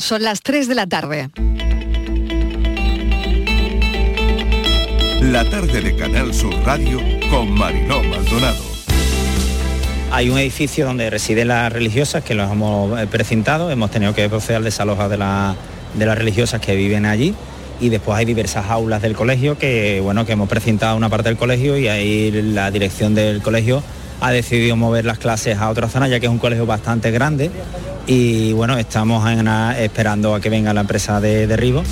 Son las 3 de la tarde. La tarde de Canal Sur Radio con Mariló Maldonado. Hay un edificio donde residen las religiosas que los hemos eh, precintado, hemos tenido que proceder al desalojo de, de las religiosas que viven allí y después hay diversas aulas del colegio que bueno que hemos precintado una parte del colegio y ahí la dirección del colegio ha decidido mover las clases a otra zona ya que es un colegio bastante grande y bueno, estamos esperando a que venga la empresa de derribo.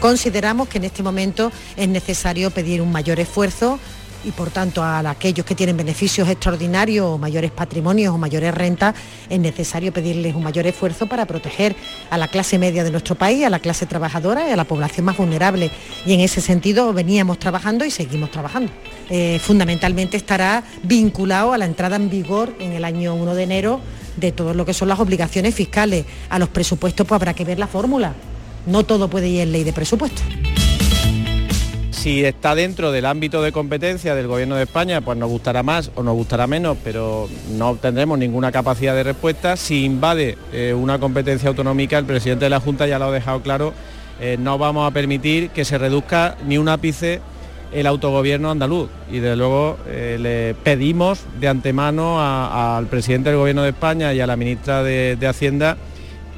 Consideramos que en este momento es necesario pedir un mayor esfuerzo y por tanto a aquellos que tienen beneficios extraordinarios o mayores patrimonios o mayores rentas, es necesario pedirles un mayor esfuerzo para proteger a la clase media de nuestro país, a la clase trabajadora y a la población más vulnerable. Y en ese sentido veníamos trabajando y seguimos trabajando. Eh, fundamentalmente estará vinculado a la entrada en vigor en el año 1 de enero de todo lo que son las obligaciones fiscales. A los presupuestos pues habrá que ver la fórmula. No todo puede ir en ley de presupuesto. Si está dentro del ámbito de competencia del Gobierno de España, pues nos gustará más o nos gustará menos, pero no tendremos ninguna capacidad de respuesta. Si invade eh, una competencia autonómica, el presidente de la Junta ya lo ha dejado claro, eh, no vamos a permitir que se reduzca ni un ápice el autogobierno andaluz y de luego eh, le pedimos de antemano al presidente del gobierno de España y a la ministra de Hacienda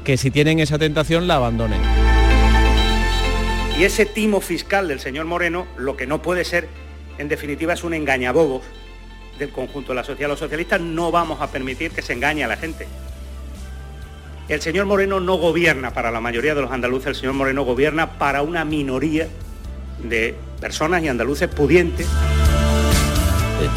que si tienen esa tentación la abandonen. Y ese timo fiscal del señor Moreno lo que no puede ser, en definitiva, es un engañabobos del conjunto de la sociedad. Los socialistas no vamos a permitir que se engañe a la gente. El señor Moreno no gobierna para la mayoría de los andaluces, el señor Moreno gobierna para una minoría de personas y andaluces pudientes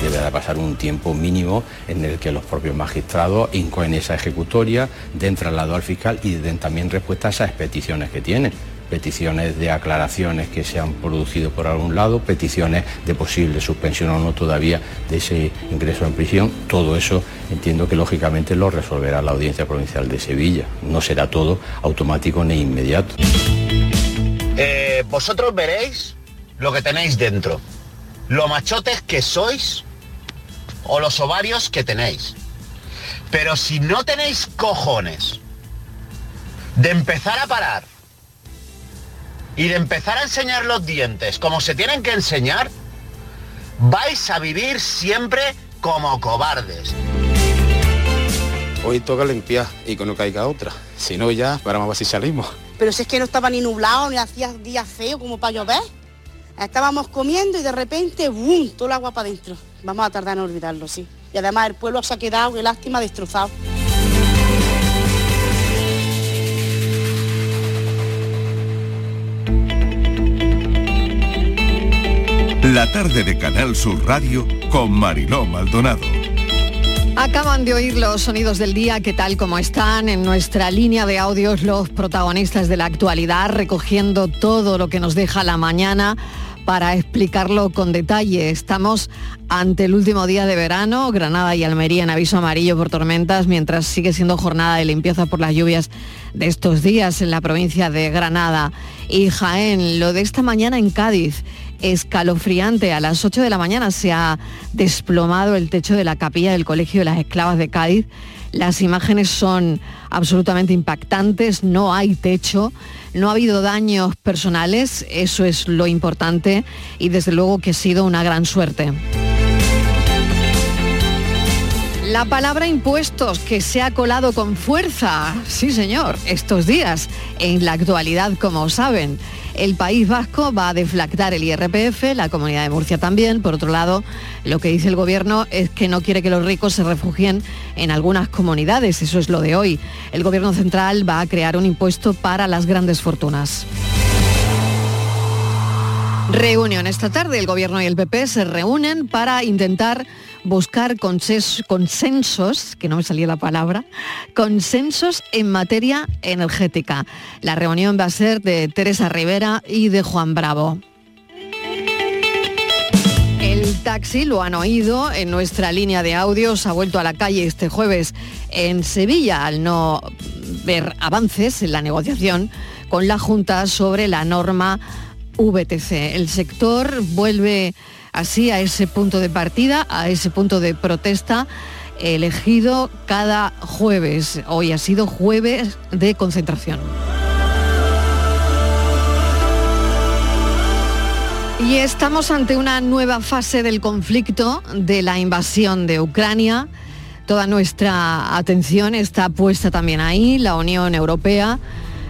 deberá pasar un tiempo mínimo en el que los propios magistrados incoen esa ejecutoria, den traslado al fiscal y den también respuesta a esas peticiones que tienen peticiones de aclaraciones que se han producido por algún lado, peticiones de posible suspensión o no todavía de ese ingreso en prisión. Todo eso entiendo que lógicamente lo resolverá la Audiencia Provincial de Sevilla. No será todo automático ni inmediato. Eh, vosotros veréis lo que tenéis dentro, lo machotes que sois o los ovarios que tenéis. Pero si no tenéis cojones de empezar a parar y de empezar a enseñar los dientes como se tienen que enseñar, vais a vivir siempre como cobardes. Hoy toca limpiar y que no caiga otra. Si no, ya, para más si salimos. Pero si es que no estaba ni nublado, ni hacía día feo como para llover. Estábamos comiendo y de repente, ¡bum!, todo el agua para adentro. Vamos a tardar en olvidarlo, sí. Y además el pueblo se ha quedado, qué lástima, destrozado. La tarde de Canal Sur Radio con Mariló Maldonado. Acaban de oír los sonidos del día que tal como están en nuestra línea de audios los protagonistas de la actualidad recogiendo todo lo que nos deja la mañana para explicarlo con detalle. Estamos ante el último día de verano, Granada y Almería en aviso amarillo por tormentas, mientras sigue siendo jornada de limpieza por las lluvias de estos días en la provincia de Granada y Jaén. Lo de esta mañana en Cádiz escalofriante. A las 8 de la mañana se ha desplomado el techo de la capilla del Colegio de las Esclavas de Cádiz. Las imágenes son absolutamente impactantes, no hay techo, no ha habido daños personales, eso es lo importante y desde luego que ha sido una gran suerte. La palabra impuestos que se ha colado con fuerza, sí señor, estos días, en la actualidad como saben. El País Vasco va a deflactar el IRPF, la Comunidad de Murcia también. Por otro lado, lo que dice el Gobierno es que no quiere que los ricos se refugien en algunas comunidades. Eso es lo de hoy. El Gobierno central va a crear un impuesto para las grandes fortunas. Reunión esta tarde, el Gobierno y el PP se reúnen para intentar buscar consensos, que no me salía la palabra, consensos en materia energética. La reunión va a ser de Teresa Rivera y de Juan Bravo. El taxi, lo han oído en nuestra línea de audios, ha vuelto a la calle este jueves en Sevilla al no ver avances en la negociación con la Junta sobre la norma VTC. El sector vuelve así a ese punto de partida, a ese punto de protesta elegido cada jueves. Hoy ha sido jueves de concentración. Y estamos ante una nueva fase del conflicto, de la invasión de Ucrania. Toda nuestra atención está puesta también ahí. La Unión Europea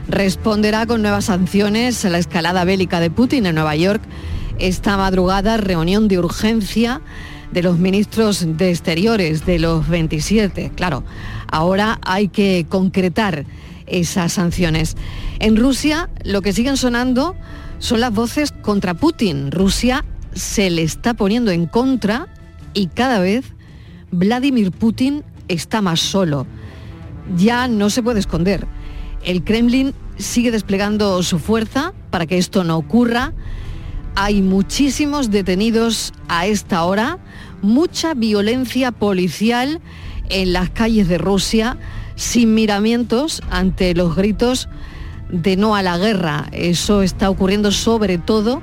responderá con nuevas sanciones a la escalada bélica de Putin en Nueva York. Esta madrugada, reunión de urgencia de los ministros de Exteriores de los 27. Claro, ahora hay que concretar esas sanciones. En Rusia lo que siguen sonando son las voces contra Putin. Rusia se le está poniendo en contra y cada vez Vladimir Putin está más solo. Ya no se puede esconder. El Kremlin sigue desplegando su fuerza para que esto no ocurra. Hay muchísimos detenidos a esta hora, mucha violencia policial en las calles de Rusia, sin miramientos ante los gritos de no a la guerra. Eso está ocurriendo sobre todo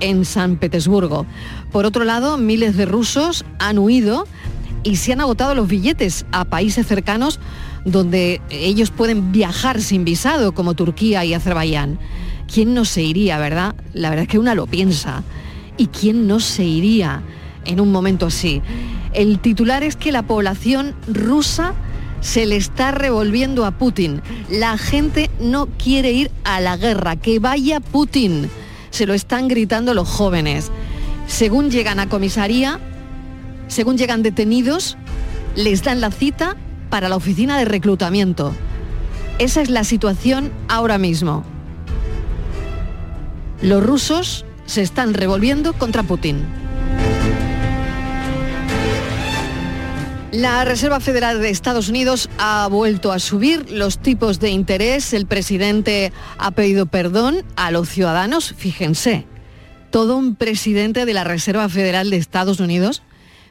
en San Petersburgo. Por otro lado, miles de rusos han huido y se han agotado los billetes a países cercanos donde ellos pueden viajar sin visado, como Turquía y Azerbaiyán. ¿Quién no se iría, verdad? La verdad es que una lo piensa. ¿Y quién no se iría en un momento así? El titular es que la población rusa se le está revolviendo a Putin. La gente no quiere ir a la guerra, que vaya Putin. Se lo están gritando los jóvenes. Según llegan a comisaría, según llegan detenidos, les dan la cita para la oficina de reclutamiento. Esa es la situación ahora mismo. Los rusos se están revolviendo contra Putin. La Reserva Federal de Estados Unidos ha vuelto a subir los tipos de interés. El presidente ha pedido perdón a los ciudadanos. Fíjense, todo un presidente de la Reserva Federal de Estados Unidos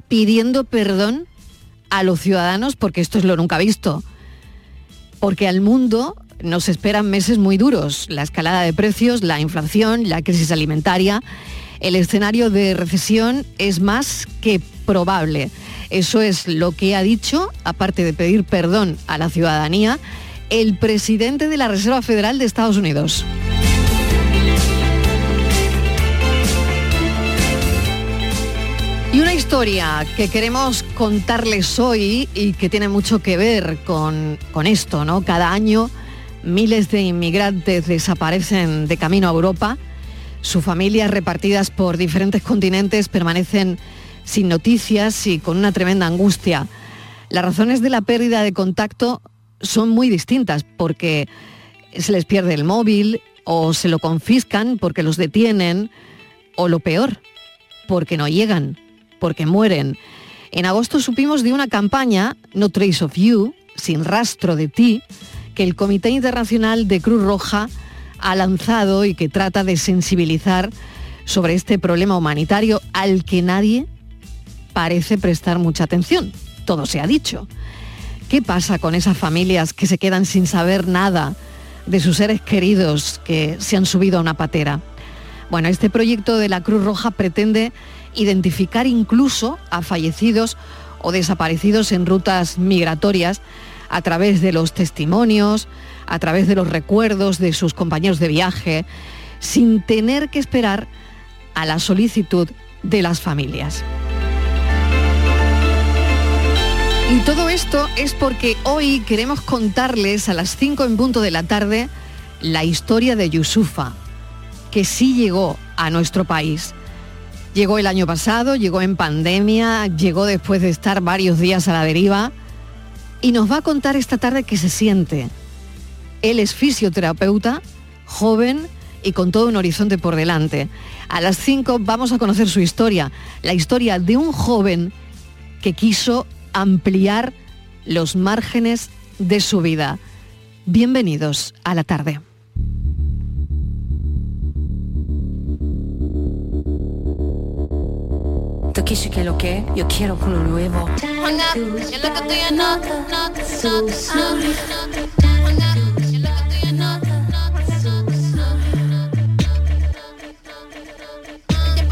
pidiendo perdón a los ciudadanos porque esto es lo nunca visto. Porque al mundo nos esperan meses muy duros. La escalada de precios, la inflación, la crisis alimentaria. El escenario de recesión es más que probable. Eso es lo que ha dicho, aparte de pedir perdón a la ciudadanía, el presidente de la Reserva Federal de Estados Unidos. Y una historia que queremos contarles hoy y que tiene mucho que ver con, con, esto, ¿no? Cada año miles de inmigrantes desaparecen de camino a Europa. Sus familias repartidas por diferentes continentes permanecen sin noticias y con una tremenda angustia. Las razones de la pérdida de contacto son muy distintas porque se les pierde el móvil o se lo confiscan porque los detienen o lo peor, porque no llegan, porque mueren. En agosto supimos de una campaña, No Trace of You, sin rastro de ti, que el Comité Internacional de Cruz Roja ha lanzado y que trata de sensibilizar sobre este problema humanitario al que nadie parece prestar mucha atención. Todo se ha dicho. ¿Qué pasa con esas familias que se quedan sin saber nada de sus seres queridos que se han subido a una patera? Bueno, este proyecto de la Cruz Roja pretende identificar incluso a fallecidos o desaparecidos en rutas migratorias a través de los testimonios, a través de los recuerdos de sus compañeros de viaje, sin tener que esperar a la solicitud de las familias. Y todo esto es porque hoy queremos contarles a las 5 en punto de la tarde la historia de Yusufa, que sí llegó a nuestro país. Llegó el año pasado, llegó en pandemia, llegó después de estar varios días a la deriva y nos va a contar esta tarde qué se siente. Él es fisioterapeuta, joven y con todo un horizonte por delante. A las 5 vamos a conocer su historia, la historia de un joven que quiso ampliar los márgenes de su vida. Bienvenidos a la tarde. Tokishi que lo que yo quiero lo nuevo.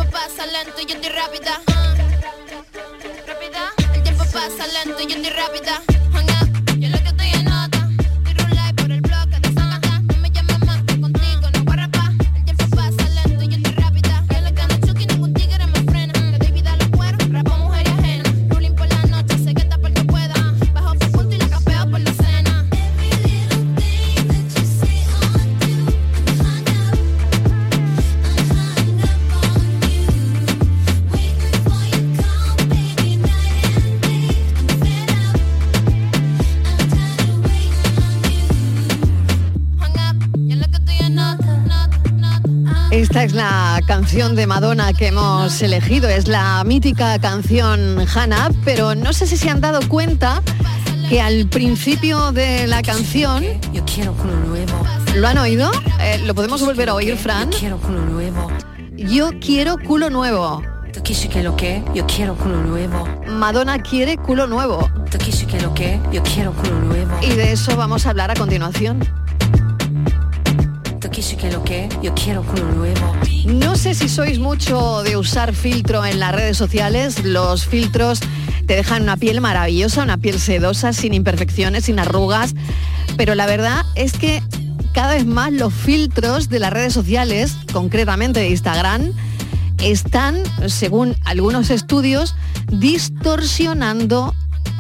pasa lento y yo estoy rápida. Rápida. El tiempo pasa lento y yo estoy Esta la canción de Madonna que hemos elegido, es la mítica canción Hannah, pero no sé si se han dado cuenta que al principio de la canción... Yo quiero nuevo. ¿Lo han oído? Eh, ¿Lo podemos volver a oír, Fran? Yo quiero culo nuevo. Yo quiero culo nuevo. ¿Tú quieres que lo que? Yo quiero culo nuevo. Madonna quiere culo nuevo. ¿Tú quieres que lo que? Yo quiero culo nuevo. Y de eso vamos a hablar a continuación. ¿Tú quieres que lo que? Yo quiero culo nuevo. No sé si sois mucho de usar filtro en las redes sociales. Los filtros te dejan una piel maravillosa, una piel sedosa, sin imperfecciones, sin arrugas. Pero la verdad es que cada vez más los filtros de las redes sociales, concretamente de Instagram, están, según algunos estudios, distorsionando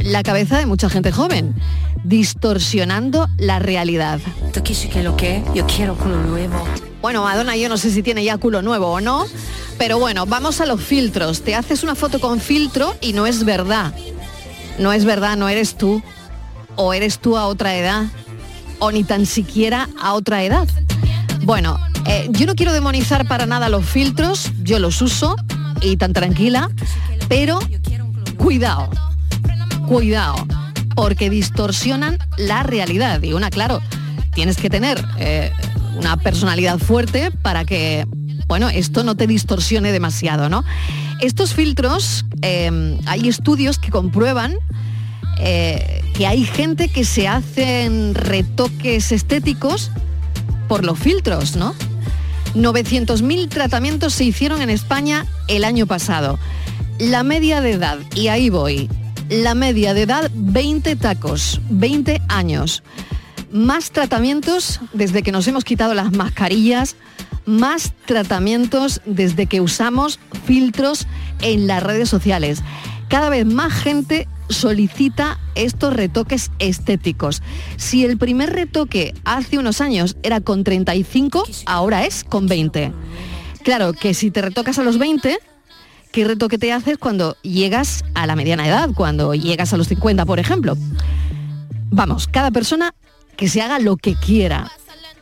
la cabeza de mucha gente joven, distorsionando la realidad. ¿Tú quieres que lo que? Yo quiero culo nuevo. Bueno, Madonna yo no sé si tiene ya culo nuevo o no, pero bueno, vamos a los filtros. Te haces una foto con filtro y no es verdad. No es verdad, no eres tú. O eres tú a otra edad. O ni tan siquiera a otra edad. Bueno, eh, yo no quiero demonizar para nada los filtros, yo los uso y tan tranquila, pero cuidado, cuidado, porque distorsionan la realidad. Y una, claro, tienes que tener eh, una personalidad fuerte para que, bueno, esto no te distorsione demasiado, ¿no? Estos filtros, eh, hay estudios que comprueban eh, que hay gente que se hacen retoques estéticos por los filtros, ¿no? 900.000 tratamientos se hicieron en España el año pasado. La media de edad, y ahí voy, la media de edad 20 tacos, 20 años. Más tratamientos desde que nos hemos quitado las mascarillas, más tratamientos desde que usamos filtros en las redes sociales. Cada vez más gente solicita estos retoques estéticos. Si el primer retoque hace unos años era con 35, ahora es con 20. Claro que si te retocas a los 20, ¿qué retoque te haces cuando llegas a la mediana edad, cuando llegas a los 50, por ejemplo? Vamos, cada persona que se haga lo que quiera,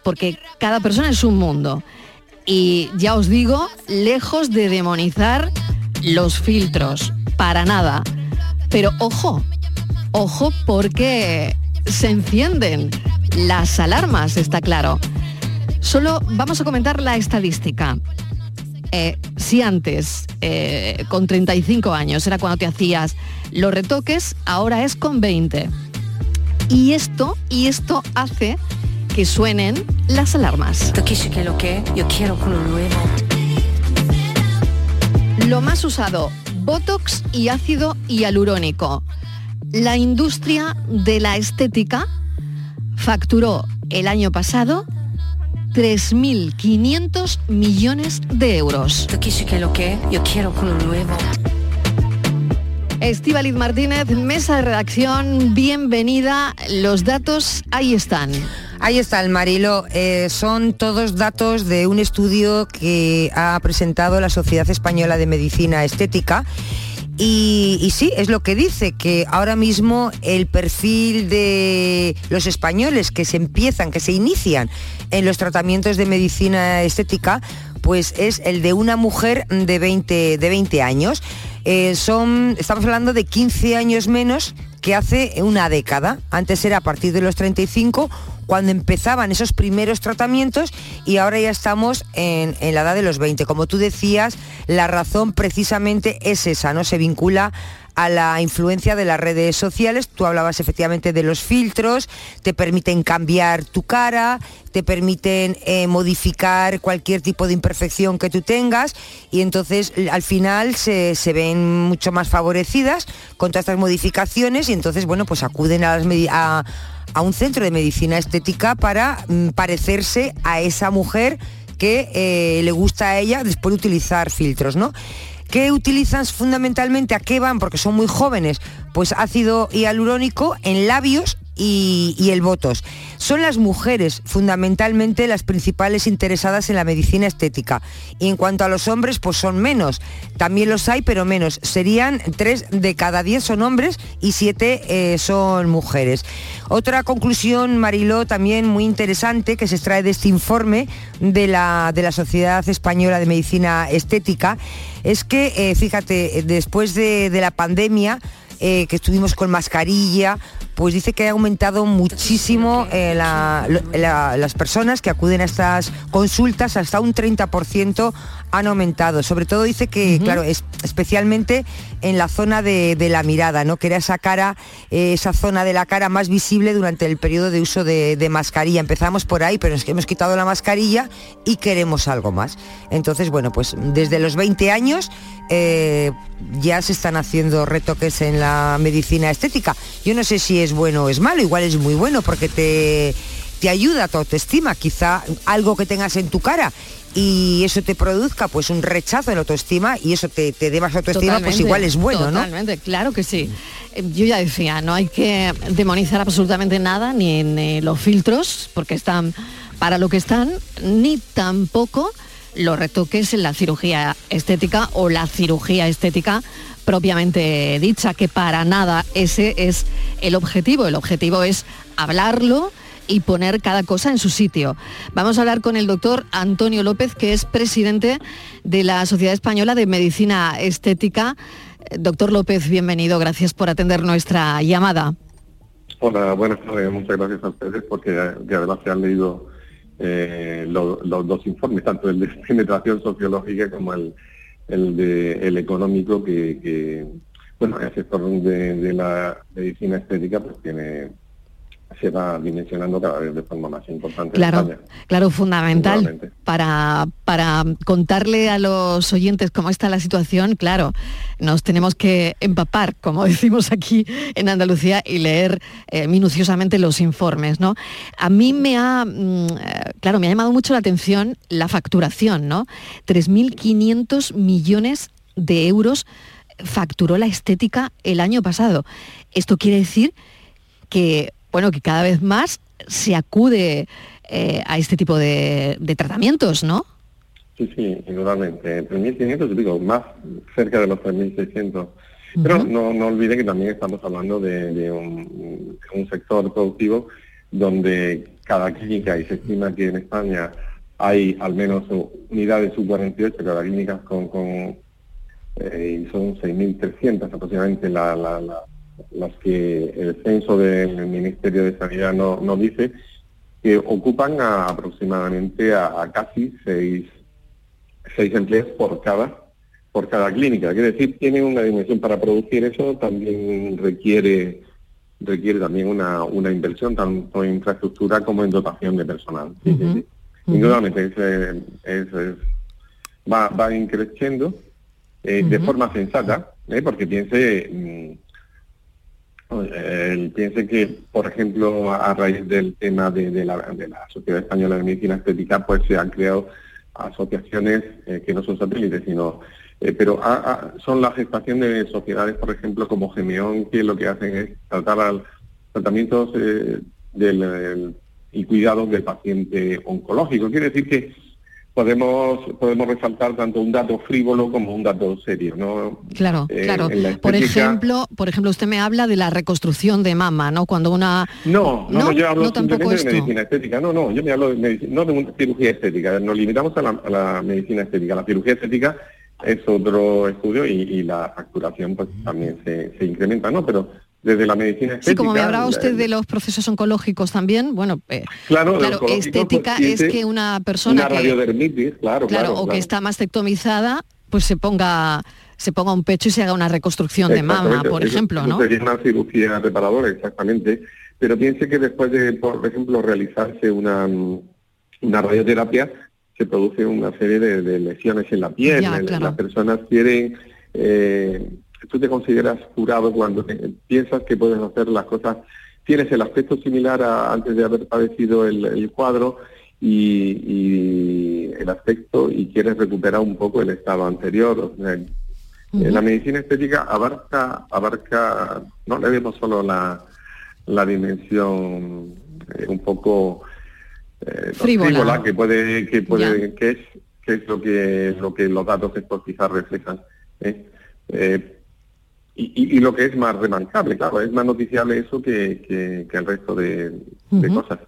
porque cada persona es un mundo. Y ya os digo, lejos de demonizar los filtros, para nada. Pero ojo, ojo porque se encienden las alarmas, está claro. Solo vamos a comentar la estadística. Eh, si antes, eh, con 35 años, era cuando te hacías los retoques, ahora es con 20. Y esto, y esto hace que suenen las alarmas. Lo más usado, Botox y ácido hialurónico. La industria de la estética facturó el año pasado 3.500 millones de euros. ¿Tú quieres que lo que? Yo quiero culo nuevo. Estíbaliz Martínez, mesa de redacción, bienvenida. Los datos ahí están. Ahí está el Marilo. Eh, son todos datos de un estudio que ha presentado la Sociedad Española de Medicina Estética. Y, sí, es lo que dice, que ahora mismo el perfil de los españoles que se empiezan, que se inician en los tratamientos de medicina estética, pues es el de una mujer de 20, de 20 años. Eh, son, estamos hablando de 15 años menos que hace una década. Antes era a partir de los 35 cuando empezaban esos primeros tratamientos y ahora ya estamos en, la edad de los 20. Como tú decías, la razón precisamente es esa, ¿no? Se vincula a la influencia de las redes sociales. Tú hablabas efectivamente de los filtros, te permiten cambiar tu cara, te permiten eh, modificar cualquier tipo de imperfección que tú tengas y entonces al final se, se ven mucho más favorecidas con todas estas modificaciones y entonces, bueno, pues acuden a, las a- a un centro de medicina estética para mm, parecerse a esa mujer que eh, le gusta a ella después de utilizar filtros, ¿no? ¿Qué utilizan fundamentalmente? ¿A qué van? Porque son muy jóvenes. Pues ácido hialurónico en labios y, el Botox. Son las mujeres fundamentalmente las principales interesadas en la medicina estética. Y en cuanto a los hombres, pues son menos. También los hay, pero menos. Serían tres de cada diez son hombres y siete eh, son mujeres. Otra conclusión, Mariló, también muy interesante que se extrae de este informe de la, de la Sociedad Española de Medicina Estética es que, eh, fíjate, después de, de la pandemia, eh, que estuvimos con mascarilla, pues dice que ha aumentado muchísimo eh, la- la- las personas que acuden a estas consultas, hasta un 30% han aumentado. Sobre todo dice que, claro, es, especialmente en la zona de, de la mirada, ¿no? Que era esa cara, eh, esa zona de la cara más visible durante el periodo de uso de, de mascarilla. Empezamos por ahí, pero es que hemos quitado la mascarilla y queremos algo más. Entonces, bueno, pues desde los 20 años eh, ya se están haciendo retoques en la medicina estética. Yo no sé si es bueno o es malo, igual es muy bueno porque te, te ayuda a tu autoestima, quizá algo que tengas en tu cara y eso te produzca pues un rechazo en la autoestima y eso te, te dé más autoestima, pues igual es bueno, ¿no? Totalmente, claro que sí. Eh, Yo ya decía, no hay que demonizar absolutamente nada, ni en los filtros, porque están para lo que están, ni tampoco los retoques en la cirugía estética o la cirugía estética propiamente dicha, que para nada ese es el objetivo. El objetivo es hablarlo y poner cada cosa en su sitio. Vamos a hablar con el doctor Antonio López, que es presidente de la Sociedad Española de Medicina Estética. Eh, Doctor López, bienvenido, gracias por atender nuestra llamada. Hola, buenas tardes. Muchas gracias a ustedes porque que además se han leído eh, lo- los dos informes, tanto el de penetración sociológica como el, el de el económico, que, que, bueno, el sector de, de la medicina estética pues tiene se va dimensionando cada vez de forma más importante en Claro, España. claro, fundamental para, para contarle a los oyentes cómo está la situación, claro, nos tenemos que empapar, como decimos aquí en Andalucía, y leer eh, minuciosamente los informes, ¿no? A mí me ha, mm, eh, claro, me ha llamado mucho la atención la facturación, ¿no? 3.500 millones de euros facturó la estética el año pasado. Esto quiere decir que, bueno, que cada vez más se acude eh, a este tipo de, de tratamientos, ¿no? Sí, sí, indudablemente. 3.500, yo digo, más cerca de los 3.600. Pero no, no olvide que también estamos hablando de, de un, un sector productivo donde cada clínica, y se estima que en España hay al menos unidades sub-48, cada clínica con, con eh, y son 6.300 aproximadamente la, la- la- las que el censo del Ministerio de Sanidad no, no dice, que ocupan a- aproximadamente a, a casi seis, seis empleos por cada por cada clínica. Quiere decir, tiene una dimensión para producir eso, también requiere requiere también una, una inversión tanto en infraestructura como en dotación de personal. Sí, sí, sí. Indudablemente, es, es- es- va, va increciendo eh, de forma sensata, ¿eh? porque piense, mm, eh, piense que, por ejemplo, a raíz del tema de, la, de la Sociedad Española de Medicina Estética, pues se han creado asociaciones eh, que no son satélites, sino eh, pero son la gestación de sociedades, por ejemplo, como Gemeón, que lo que hacen es tratar al tratamientos eh, del- y cuidados del paciente oncológico. Quiere decir que podemos podemos resaltar tanto un dato frívolo como un dato serio, ¿no? Claro, Eh, claro. Por ejemplo, por ejemplo, usted me habla de la reconstrucción de mama, ¿no? Cuando una No, no, no, yo hablo no tampoco de medicina estética. No, no, yo me hablo de medici- no de una cirugía estética. Nos limitamos a la, a la medicina estética. La cirugía estética es otro estudio y, y la facturación pues también se, se incrementa, ¿no? Pero desde la medicina estética... Sí, como me hablaba la- usted de los procesos oncológicos también, bueno, eh, Claro, oncológico, estética pues, es que una persona Una que, radiodermitis, claro, claro, claro. o que claro. está mastectomizada, pues se ponga se ponga un pecho y se haga una reconstrucción de mama, por eso- ejemplo, eso ¿no? Sería una cirugía reparadora, exactamente. Pero piense que después de, por ejemplo, realizarse una, una radioterapia, se produce una serie de, de lesiones en la piel. Ya, claro. Las personas quieren... eh, tú te consideras curado cuando te- piensas que puedes hacer las cosas... Tienes el aspecto similar a antes de haber padecido el, el cuadro y, y el aspecto y quieres recuperar un poco el estado anterior. O sea, eh, La medicina estética abarca, abarca, no le vemos solo la, la dimensión eh, un poco eh, Frívola. que puede, que puede, que es, que es lo que lo que los datos estos quizás reflejan. ¿eh? Eh, y, y- y lo que es más remarcable, claro, es más noticiable eso que, que- que el resto de, cosas.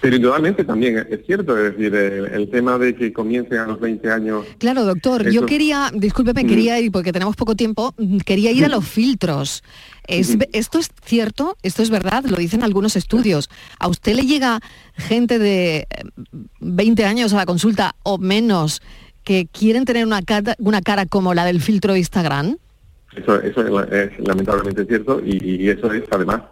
Pero indudablemente también es cierto, es decir, el, el tema de que comiencen a los 20 años Claro, doctor, yo quería, discúlpeme, Mm. quería ir, porque tenemos poco tiempo, mm, quería ir a los filtros. ¿Es. ¿Esto es cierto? ¿Esto es verdad? Lo dicen algunos estudios. ¿A usted le llega gente de eh, 20 años a la consulta o menos que quieren tener una cara, una cara como la del filtro de Instagram? Eso, eso es, la- es lamentablemente cierto y, y eso es además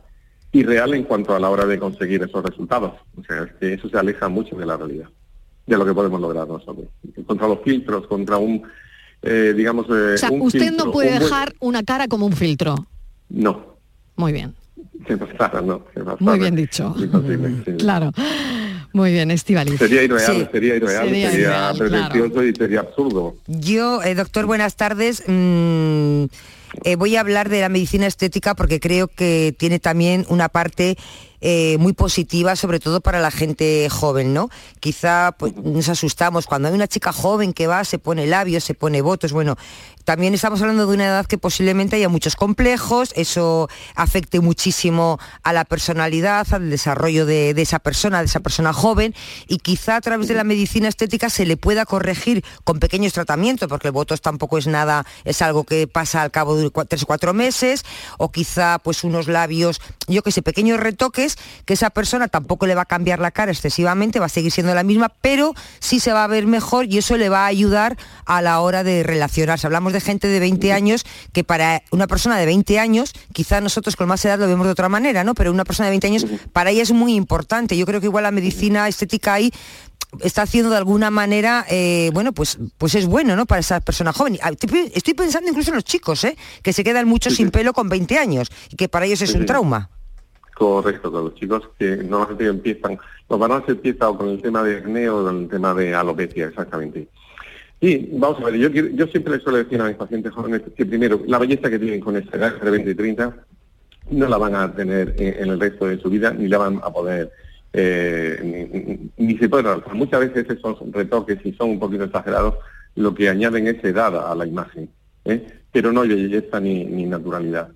irreal en cuanto a la hora de conseguir esos resultados. O sea, es que eso se aleja mucho de la realidad, de lo que podemos lograr nosotros. Contra los filtros, contra un, eh, digamos, eh, O sea, un usted filtro, no puede un buen- dejar una cara como un filtro. No, Muy bien, se pasara, no. se pasara. muy bien dicho. Sí. Claro. Muy bien, Estivaliz. Sería irreal, Sí. sería irreal, Sería sería, irreal, pretencioso y sería absurdo. Yo, eh, doctor, buenas tardes. Mm, eh, voy a hablar de la medicina estética porque creo que tiene también una parte eh, muy positiva, sobre todo para la gente joven, ¿no? Quizá pues, nos asustamos cuando hay una chica joven que va, se pone labios, se pone votos, bueno, también estamos hablando de una edad que posiblemente haya muchos complejos, eso afecte muchísimo a la personalidad, al desarrollo de, esa persona, de esa persona joven, y quizá a través de la medicina estética se le pueda corregir con pequeños tratamientos, porque el botox tampoco es nada, es algo que pasa al cabo de tres o cuatro meses, o quizá pues unos labios, yo que sé, pequeños retoques, que esa persona tampoco le va a cambiar la cara excesivamente, va a seguir siendo la misma, pero sí se va a ver mejor y eso le va a ayudar a la hora de relacionarse. Hablamos de gente de 20 años que para una persona de 20 años, quizá nosotros con más edad lo vemos de otra manera, ¿no? Pero una persona de 20 años para ella es muy importante. Yo creo que igual la medicina estética ahí está haciendo de alguna manera, eh, bueno, pues, pues es bueno, ¿no? Para esa persona joven. Ah, estoy- pensando incluso en los chicos, ¿eh? Que se quedan mucho sin pelo con 20 años y que para ellos es un trauma. Correcto, con los chicos que normalmente empiezan, los varones empiezan con el tema de acné o con el tema de alopecia, exactamente. Y vamos a ver, yo, yo siempre les suelo decir a mis pacientes jóvenes que primero, la belleza que tienen con esta edad, entre 20 y 30, no la van a tener en, en el resto de su vida, ni la van a poder, eh, ni, se pueden realzar. Muchas veces esos retoques, si son un poquito exagerados, lo que añaden es edad a la imagen, ¿eh? pero no hay belleza ni naturalidad.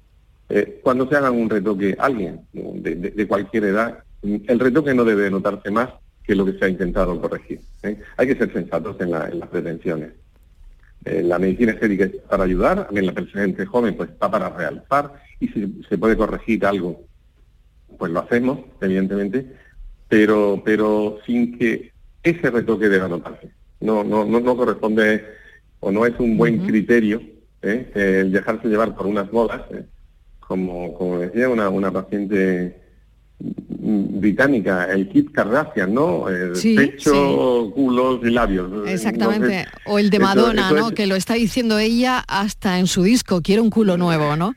Eh, cuando se hagan un retoque, alguien de, de- de cualquier edad, el retoque no debe notarse más que lo que se ha intentado corregir. ¿eh? Hay que ser sensatos en, la- en las pretensiones. Eh, la medicina estética es para ayudar, también la gente joven pues está para realzar y si se puede corregir algo, pues lo hacemos, evidentemente, pero pero sin que ese retoque deba notarse. No, no, no, no corresponde o no es un buen criterio el dejarse llevar por unas modas. Como, como decía una, una paciente británica, el kit Kardashian, ¿no? El Sí, pecho, culos y labios. Exactamente. Entonces, o el de Madonna, eso ¿no? es- Que lo está diciendo ella hasta en su disco, quiero un culo nuevo, ¿no?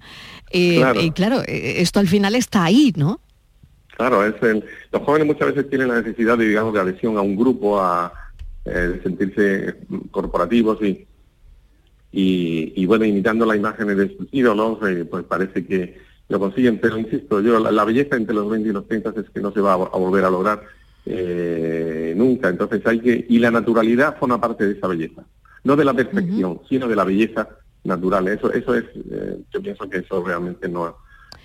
Y Claro. y claro, eh, esto al final está ahí, ¿no? Claro, es el, los jóvenes muchas veces tienen la necesidad de, digamos, de adhesión a un grupo, a eh, sentirse corporativos y, y, y, bueno, imitando las imágenes de sus ídolos, eh, pues parece que lo consiguen, pero insisto, yo la, la belleza entre los 20 y los 30 es que no se va a, a volver a lograr eh, nunca, entonces hay que, y la naturalidad forma parte de esa belleza, no de la perfección, sino de la belleza natural, eso, eso es, eh, yo pienso que eso realmente no,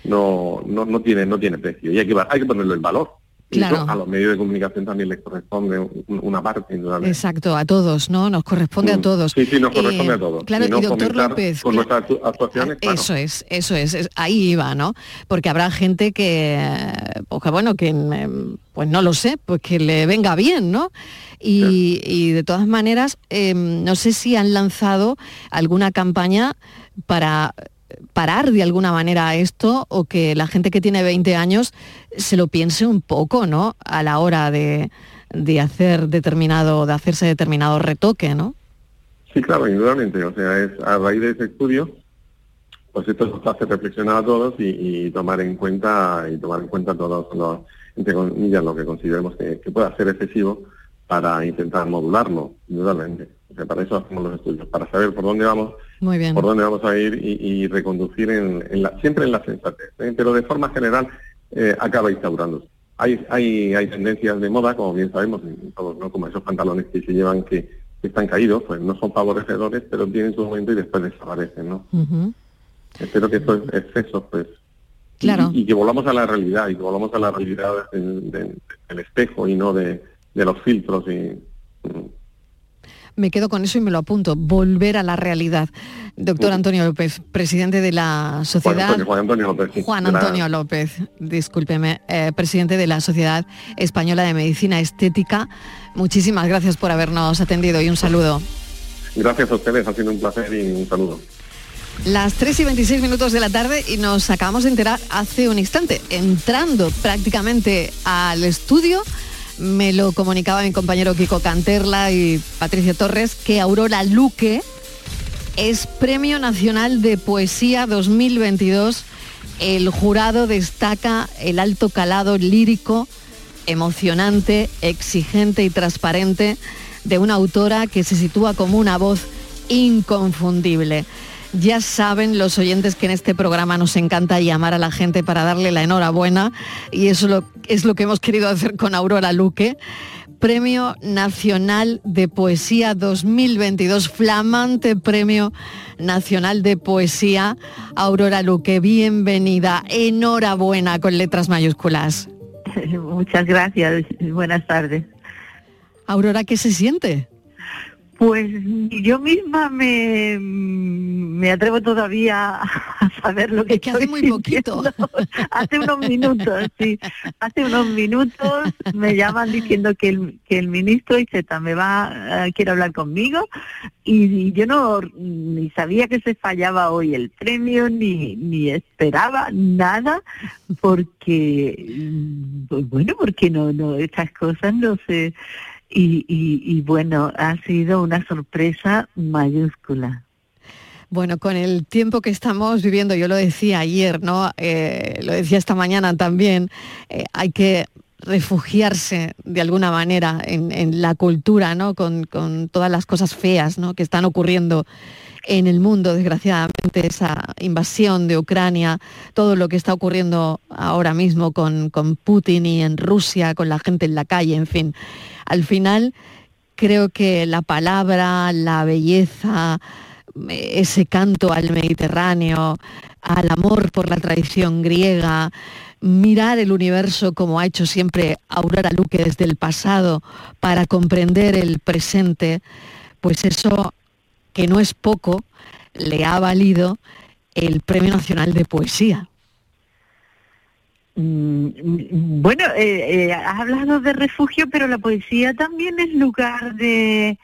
no, no, no tiene, no tiene precio, y hay que, hay que ponerlo en valor. Eso Claro. a los medios de comunicación también les corresponde un- una parte, indudablemente. Exacto, a todos, ¿no? Nos corresponde a todos. Sí, sí, nos corresponde Eh, a todos. Claro, y no y doctor López, con cla- nuestras actu- actuaciones, claro. Eso es, eso es, ahí iba, ¿no? Porque habrá gente que, pues que bueno, que mm, pues no lo sé, pues que le venga bien, ¿no? Y, y de todas maneras, eh, no sé si han lanzado alguna campaña para parar de alguna manera esto o que la gente que tiene 20 años se lo piense un poco, ¿no? A la hora de, de hacer determinado, de hacerse determinado retoque, ¿no? Sí, claro, indudablemente. O sea, es a raíz de ese estudio, pues esto nos hace reflexionar a todos y, tomar en cuenta y tomar en cuenta todos los, entre comillas, lo que consideremos que, que pueda ser excesivo para intentar modularlo, indudablemente. O sea, para eso hacemos los estudios, para saber por dónde vamos, Muy bien. por dónde vamos a ir y, y reconducir en, en la, siempre en la sensatez. ¿eh? Pero de forma general, eh, acaba instaurándose. Hay, hay, hay tendencias de moda, como bien sabemos, todos, ¿no? como esos pantalones que se llevan que, están caídos, pues no son favorecedores, pero tienen su momento y después desaparecen. ¿no? Espero que estos excesos pues Claro. Y, que volvamos a la realidad, y que volvamos a la realidad del espejo y no de, de los filtros y, me quedo con eso y me lo apunto, volver a la realidad. Doctor Antonio López, presidente de la sociedad... Juan Antonio, López. Juan Antonio López, discúlpeme, eh, presidente de la Sociedad Española de Medicina Estética. Muchísimas gracias por habernos atendido y un saludo. Gracias a ustedes, ha sido un placer y un saludo. Las 3 y 26 minutos de la tarde y nos acabamos de enterar hace un instante, entrando prácticamente al estudio me lo comunicaba mi compañero Kiko Canterla y Patricia Torres, que Aurora Luque es Premio Nacional de Poesía 2022. El jurado destaca el alto calado lírico, emocionante, exigente y transparente de una autora que se sitúa como una voz inconfundible. Ya saben los oyentes que en este programa nos encanta llamar a la gente para darle la enhorabuena y eso es lo que hemos querido hacer con Aurora Luque. Premio Nacional de Poesía 2022, flamante Premio Nacional de Poesía. Aurora Luque, bienvenida, enhorabuena con letras mayúsculas. Muchas gracias, buenas tardes. Aurora, ¿qué se siente? Pues yo misma me, me atrevo todavía a saber lo que, es que hace muy poquito. Hace unos minutos, sí. Hace unos minutos me llaman diciendo que el, que el ministro Iceta me va, quiere hablar conmigo y, yo no ni sabía que se fallaba hoy el premio ni, ni esperaba nada porque, pues bueno, porque no, no, estas cosas no se y, bueno, ha sido una sorpresa mayúscula. Bueno, con el tiempo que estamos viviendo, yo lo decía ayer, ¿no? Eh, lo decía esta mañana también, eh, hay que refugiarse de alguna manera en, la cultura, ¿no? Con, todas las cosas feas ¿no? que están ocurriendo en el mundo, desgraciadamente, esa invasión de Ucrania, todo lo que está ocurriendo ahora mismo con Putin y en Rusia, con la gente en la calle, en fin. Al final, creo que la palabra, la belleza, ese canto al Mediterráneo, al amor por la tradición griega, mirar el universo como ha hecho siempre Aurora Luque desde el pasado para comprender el presente, pues eso que no es poco, le ha valido el Premio Nacional de Poesía. Mm, bueno, eh, eh, has hablado de refugio, pero la poesía también es lugar de,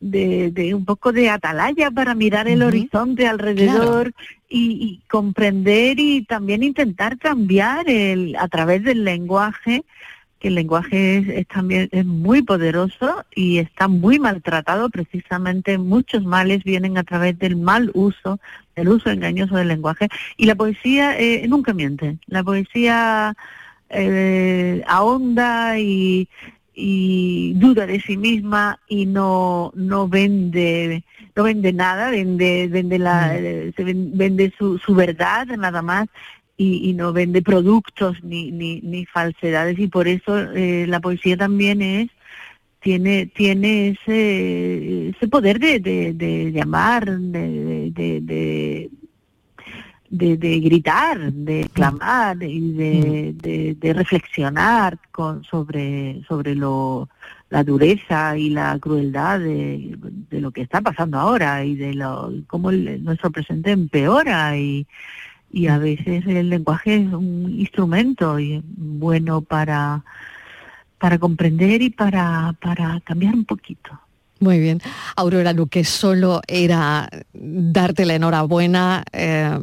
de, un poco de atalaya para mirar el horizonte alrededor y, comprender y también intentar cambiar el, a través del lenguaje el lenguaje es, también es muy poderoso y está muy maltratado. Precisamente muchos males vienen a través del mal uso, del uso engañoso del lenguaje. Y la poesía eh, nunca miente. La poesía eh, ahonda y, duda de sí misma y no no vende no vende nada vende vende la mm. eh, se vende su, su verdad nada más y, no vende productos ni, ni, ni, falsedades y por eso eh, la poesía también es tiene tiene ese, ese poder de, de, de llamar de, de, de, gritar, de clamar y de, de, reflexionar con, sobre, sobre lo, la dureza y la crueldad de, lo que está pasando ahora y de lo, cómo nuestro presente empeora y, y a veces el lenguaje es un instrumento y bueno para, para comprender y para, para cambiar un poquito. Muy bien. Aurora, lo que solo era darte la enhorabuena eh,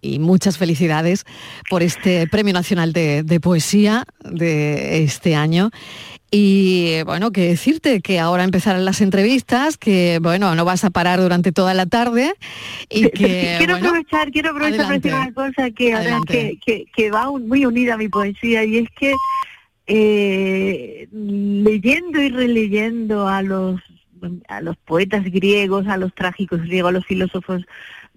y muchas felicidades por este Premio Nacional de, de, Poesía de este año. Y bueno, que decirte que ahora empezarán las entrevistas, que bueno, no vas a parar durante toda la tarde y que... quiero aprovechar, quiero aprovechar para decir una cosa que, que, que, va muy unida a mi poesía y es que eh, leyendo y releyendo a los a los poetas griegos, a los trágicos griegos, a los filósofos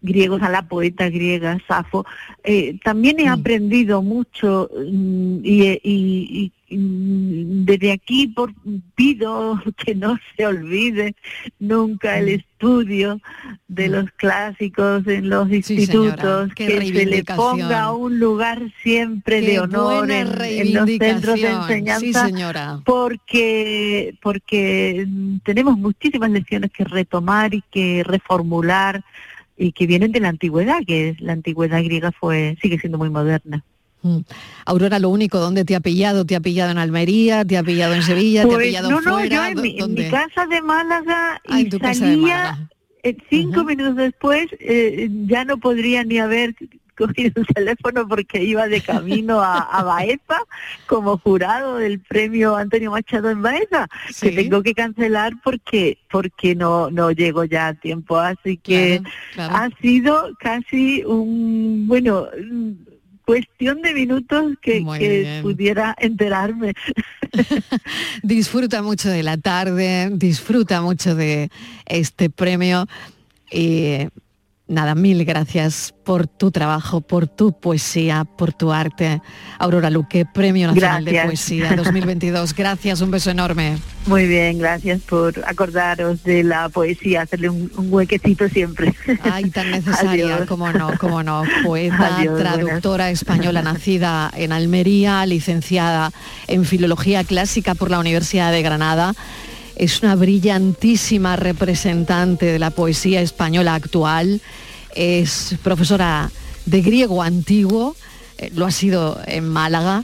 griegos, a la poeta griega, Safo. Eh, también he aprendido mucho mm, y, y- y- y, mm, desde aquí por, pido que no se olvide nunca el estudio de los clásicos en los institutos, que se le ponga un lugar siempre Qué de honor en, en los centros de. Sí, enseñanza señora. porque porque mm, tenemos muchísimas lecciones que retomar y que reformular y que vienen de la antigüedad, que la antigüedad griega fue sigue siendo muy moderna. Mm. Aurora, lo único, ¿dónde te ha pillado? ¿Te ha pillado en Almería? ¿Te ha pillado en Sevilla? ¿Te ha Pues, pillado no, no, fuera? yo en mi, en mi casa de Málaga Ah, y salía Málaga. eh, cinco minutos después eh, ya no podría ni haber cogido el teléfono porque iba de camino a, a Baeza como jurado del premio Antonio Machado en Baeza que tengo que cancelar porque porque no no llego ya a tiempo. Así que claro. ha sido casi un bueno cuestión de minutos que, pudiera enterarme. Disfruta mucho de la tarde, disfruta mucho de este premio y nada, mil gracias por tu trabajo, por tu poesía, por tu arte. Aurora Luque, Premio Nacional de. Poesía 2022. Gracias, un beso enorme. Muy bien, gracias por acordaros de la poesía, hacerle un, un huequecito siempre. Ay, tan necesaria, Adiós. como no, como no. Poeta, Adiós, traductora española nacida en Almería, licenciada en Filología Clásica por la Universidad de Granada. Es una brillantísima representante de la poesía española actual. Es profesora de griego antiguo, eh, lo ha sido en Málaga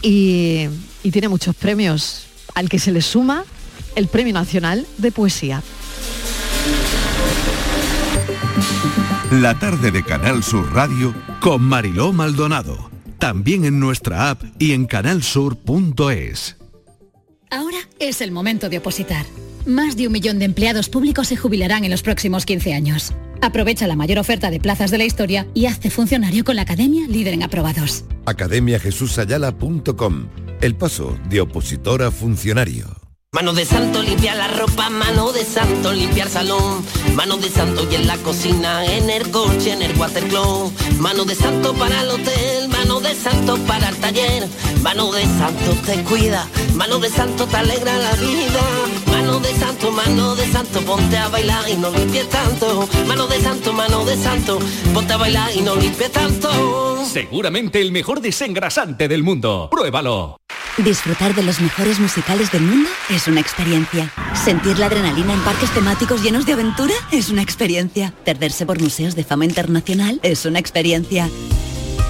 y, y tiene muchos premios, al que se le suma el Premio Nacional de Poesía. La tarde de Canal Sur Radio con Mariló Maldonado. También en nuestra app y en canalsur.es. Ahora es el momento de opositar. Más de un millón de empleados públicos se jubilarán en los próximos 15 años. Aprovecha la mayor oferta de plazas de la historia y hazte funcionario con la Academia Líder en Aprobados. academiajesusayala.com El paso de opositor a funcionario. Mano de santo limpia la ropa, mano de santo limpiar salón, mano de santo y en la cocina, en el coche, en el watercloak, mano de santo para el hotel, mano de santo para el taller, mano de santo te cuida, mano de santo te alegra la vida, mano de santo, mano de santo, ponte a bailar y no limpies tanto, mano de santo, mano de santo, ponte a bailar y no limpies tanto. Seguramente el mejor desengrasante del mundo. Pruébalo. Disfrutar de los mejores musicales del mundo es una experiencia. Sentir la adrenalina en parques temáticos llenos de aventura es una experiencia. Perderse por museos de fama internacional es una experiencia.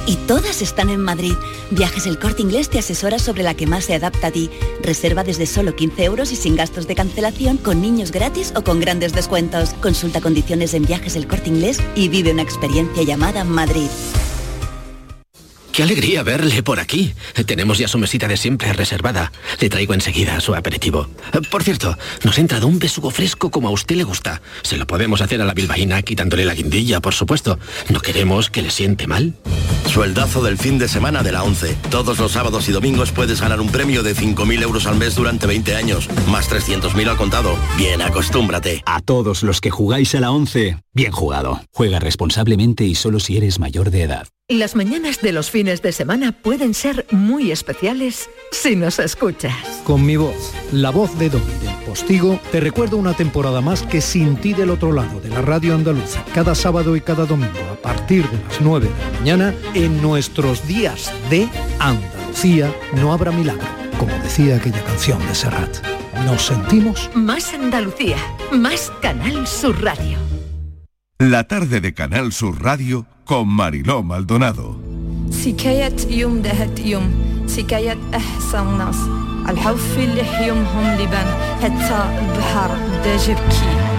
Y todas están en Madrid. Viajes El Corte Inglés te asesora sobre la que más se adapta a ti. Reserva desde solo 15 euros y sin gastos de cancelación, con niños gratis o con grandes descuentos. Consulta condiciones en Viajes El Corte Inglés y vive una experiencia llamada Madrid. Qué alegría verle por aquí. Tenemos ya su mesita de siempre reservada. Le traigo enseguida su aperitivo. Por cierto, nos ha entrado un besugo fresco como a usted le gusta. Se lo podemos hacer a la bilbaína quitándole la guindilla, por supuesto. No queremos que le siente mal. Sueldazo del fin de semana de la 11. Todos los sábados y domingos puedes ganar un premio de 5.000 euros al mes durante 20 años, más 300.000 al contado. Bien, acostúmbrate. A todos los que jugáis a la 11, bien jugado. Juega responsablemente y solo si eres mayor de edad. Las mañanas de los fines de semana pueden ser muy especiales si nos escuchas. Con mi voz, la voz de Domi del Postigo, te recuerdo una temporada más que sin ti del otro lado de la radio andaluza, cada sábado y cada domingo a partir de las 9 de la mañana, en nuestros días de Andalucía no habrá milagro, como decía aquella canción de Serrat. Nos sentimos Más Andalucía, más Canal Sur Radio. La tarde de Canal Sur Radio con Mariló Maldonado. سكاية يوم دهت يوم. سكاية أحسن ناس. الحوف اللي يومهم لبان حتى البحر بدا جبكي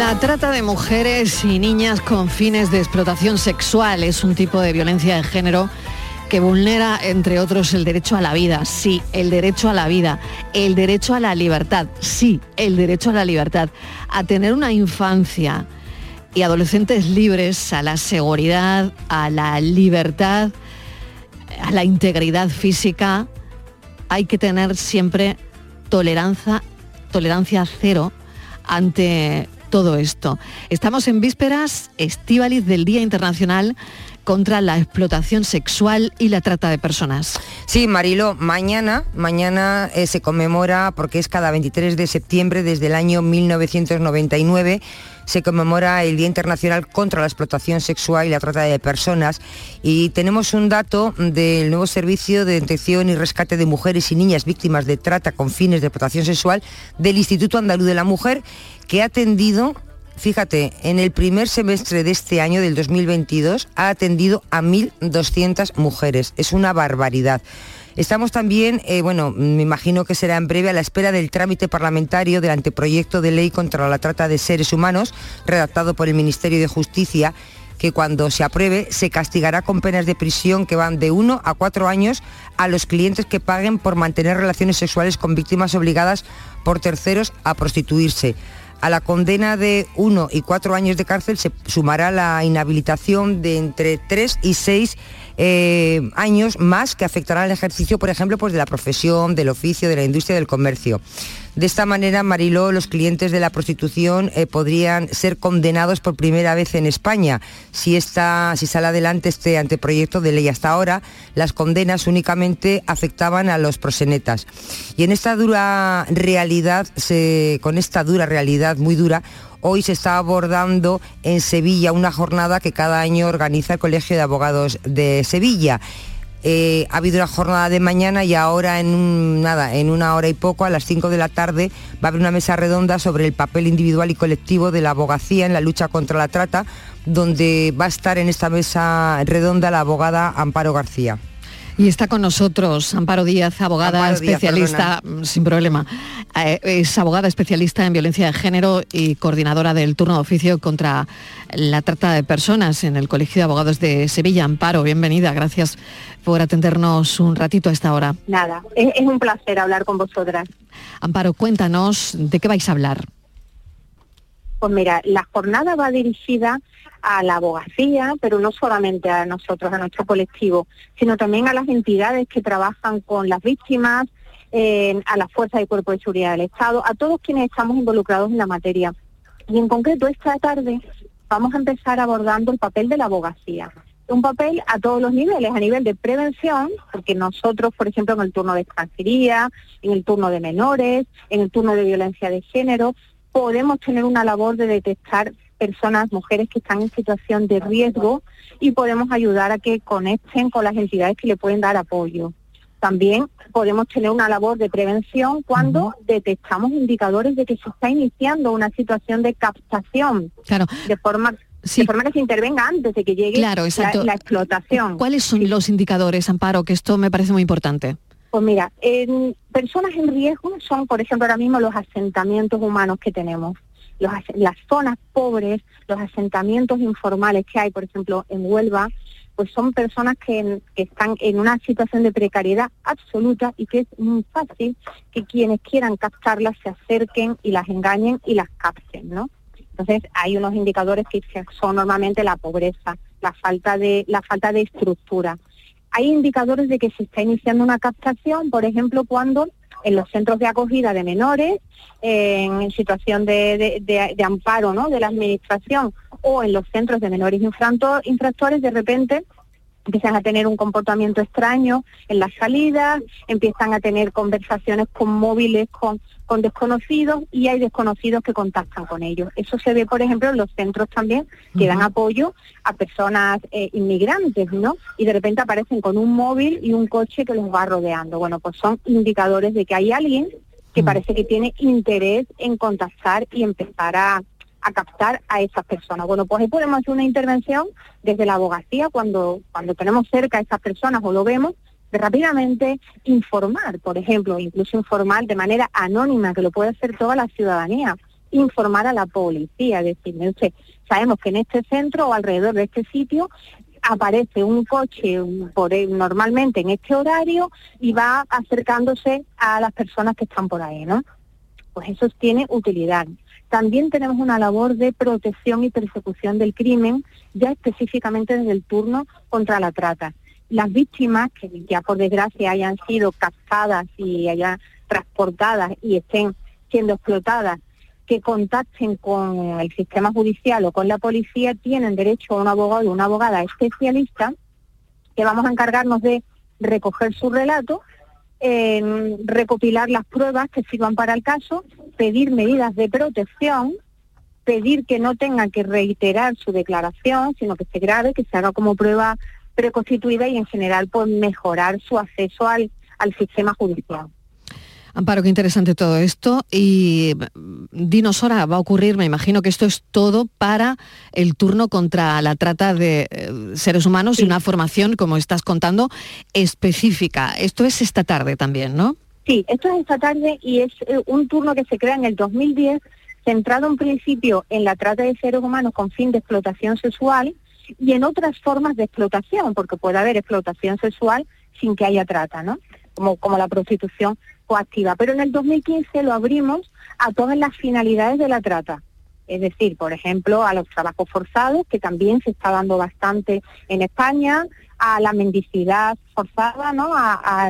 La trata de mujeres y niñas con fines de explotación sexual es un tipo de violencia de género que vulnera, entre otros, el derecho a la vida. Sí, el derecho a la vida. El derecho a la libertad. Sí, el derecho a la libertad. A tener una infancia y adolescentes libres, a la seguridad, a la libertad, a la integridad física. Hay que tener siempre tolerancia, tolerancia cero ante todo esto. Estamos en vísperas estíbalis del Día Internacional contra la explotación sexual y la trata de personas. Sí, Marilo, mañana, mañana eh, se conmemora, porque es cada 23 de septiembre desde el año 1999, se conmemora el Día Internacional contra la Explotación Sexual y la Trata de Personas y tenemos un dato del nuevo Servicio de Detección y Rescate de Mujeres y Niñas Víctimas de Trata con fines de explotación sexual del Instituto Andaluz de la Mujer que ha atendido Fíjate, en el primer semestre de este año, del 2022, ha atendido a 1.200 mujeres. Es una barbaridad. Estamos también, eh, bueno, me imagino que será en breve a la espera del trámite parlamentario del anteproyecto de ley contra la trata de seres humanos, redactado por el Ministerio de Justicia, que cuando se apruebe se castigará con penas de prisión que van de 1 a 4 años a los clientes que paguen por mantener relaciones sexuales con víctimas obligadas por terceros a prostituirse. A la condena de uno y cuatro años de cárcel se sumará la inhabilitación de entre tres y seis eh, años más que afectará al ejercicio, por ejemplo, pues de la profesión, del oficio, de la industria del comercio. De esta manera, Mariló, los clientes de la prostitución eh, podrían ser condenados por primera vez en España si, si sale adelante este anteproyecto de ley. Hasta ahora, las condenas únicamente afectaban a los prosenetas. Y en esta dura realidad, con esta dura realidad muy dura, Hoy se está abordando en Sevilla una jornada que cada año organiza el Colegio de Abogados de Sevilla. Eh, ha habido una jornada de mañana y ahora en nada, en una hora y poco, a las 5 de la tarde, va a haber una mesa redonda sobre el papel individual y colectivo de la abogacía en la lucha contra la trata, donde va a estar en esta mesa redonda la abogada Amparo García. Y está con nosotros Amparo Díaz, abogada especialista, sin problema. Eh, es abogada especialista en violencia de género y coordinadora del turno de oficio contra la trata de personas en el Colegio de Abogados de Sevilla. Amparo, bienvenida. Gracias por atendernos un ratito a esta hora. Nada, es, es un placer hablar con vosotras. Amparo, cuéntanos de qué vais a hablar. Pues mira, la jornada va dirigida a la abogacía, pero no solamente a nosotros, a nuestro colectivo, sino también a las entidades que trabajan con las víctimas, eh, a las fuerzas y cuerpos de seguridad del Estado, a todos quienes estamos involucrados en la materia. Y en concreto esta tarde vamos a empezar abordando el papel de la abogacía. Un papel a todos los niveles, a nivel de prevención, porque nosotros, por ejemplo, en el turno de extranjería, en el turno de menores, en el turno de violencia de género, podemos tener una labor de detectar personas, mujeres que están en situación de riesgo y podemos ayudar a que conecten con las entidades que le pueden dar apoyo. También podemos tener una labor de prevención cuando detectamos indicadores de que se está iniciando una situación de captación claro. de forma de forma que se intervenga antes de que llegue la, la, explotación. ¿Cuáles son los indicadores, Amparo? Que esto me parece muy importante. Pues mira, en personas en riesgo son, por ejemplo, ahora mismo los asentamientos humanos que tenemos las zonas pobres, los asentamientos informales que hay, por ejemplo, en Huelva, pues son personas que, están en una situación de precariedad absoluta y que es muy fácil que quienes quieran captarlas se acerquen y las engañen y las capten, ¿no? Entonces hay unos indicadores que son normalmente la pobreza, la falta de la falta de estructura. Hay indicadores de que se está iniciando una captación, por ejemplo, cuando en los centros de acogida de menores, en situación de, amparo ¿no? de la administración o en los centros de menores infractores, de repente empiezan a tener un comportamiento extraño en las salidas, empiezan a tener conversaciones con móviles con, con desconocidos y hay desconocidos que contactan con ellos. Eso se ve, por ejemplo, en los centros también que dan apoyo a personas eh, inmigrantes, ¿no? Y de repente aparecen con un móvil y un coche que los va rodeando. Bueno, pues son indicadores de que hay alguien que parece que tiene interés en contactar y empezar a, a captar a esas personas. Bueno, pues ahí podemos hacer una intervención desde la abogacía cuando, cuando tenemos cerca a esas personas o lo vemos, rápidamente informar, por ejemplo, incluso informar de manera anónima, que lo puede hacer toda la ciudadanía, informar a la policía, decirle, usted, sabemos que en este centro o alrededor de este sitio aparece un coche normalmente en este horario y va acercándose a las personas que están por ahí, ¿no? Pues eso tiene utilidad. También tenemos una labor de protección y persecución del crimen, ya específicamente desde el turno contra la trata. Las víctimas, que ya por desgracia hayan sido captadas y hayan transportadas y estén siendo explotadas, que contacten con el sistema judicial o con la policía, tienen derecho a un abogado o una abogada especialista, que vamos a encargarnos de recoger su relato recopilar las pruebas que sirvan para el caso, pedir medidas de protección, pedir que no tengan que reiterar su declaración, sino que se grabe, que se haga como prueba preconstituida y en general pues mejorar su acceso al, al sistema judicial. Amparo, qué interesante todo esto. Y mm, dinos ahora, va a ocurrir, me imagino que esto es todo para el turno contra la trata de eh, seres humanos y una formación, como estás contando, específica. Esto es esta tarde también, ¿no? Sí, esto es esta tarde y es eh, un turno que se crea en el 2010, centrado en principio en la trata de seres humanos con fin de explotación sexual y en otras formas de explotación, porque puede haber explotación sexual sin que haya trata, ¿no? Como, como la prostitución coactiva. Pero en el 2015 lo abrimos a todas las finalidades de la trata. Es decir, por ejemplo, a los trabajos forzados, que también se está dando bastante en España, a la mendicidad forzada, ¿no? A,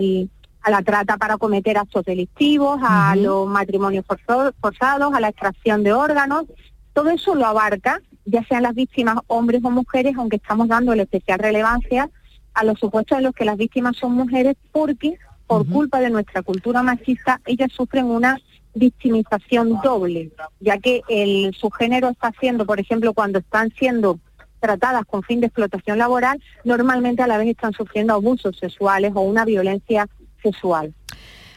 la trata para cometer actos delictivos, a los matrimonios forzados, a la extracción de órganos. Todo eso lo abarca, ya sean las víctimas hombres o mujeres, aunque estamos dando la especial relevancia a los supuestos en los que las víctimas son mujeres, porque por culpa de nuestra cultura machista, ellas sufren una victimización doble, ya que el, su género está siendo, por ejemplo, cuando están siendo tratadas con fin de explotación laboral, normalmente a la vez están sufriendo abusos sexuales o una violencia sexual.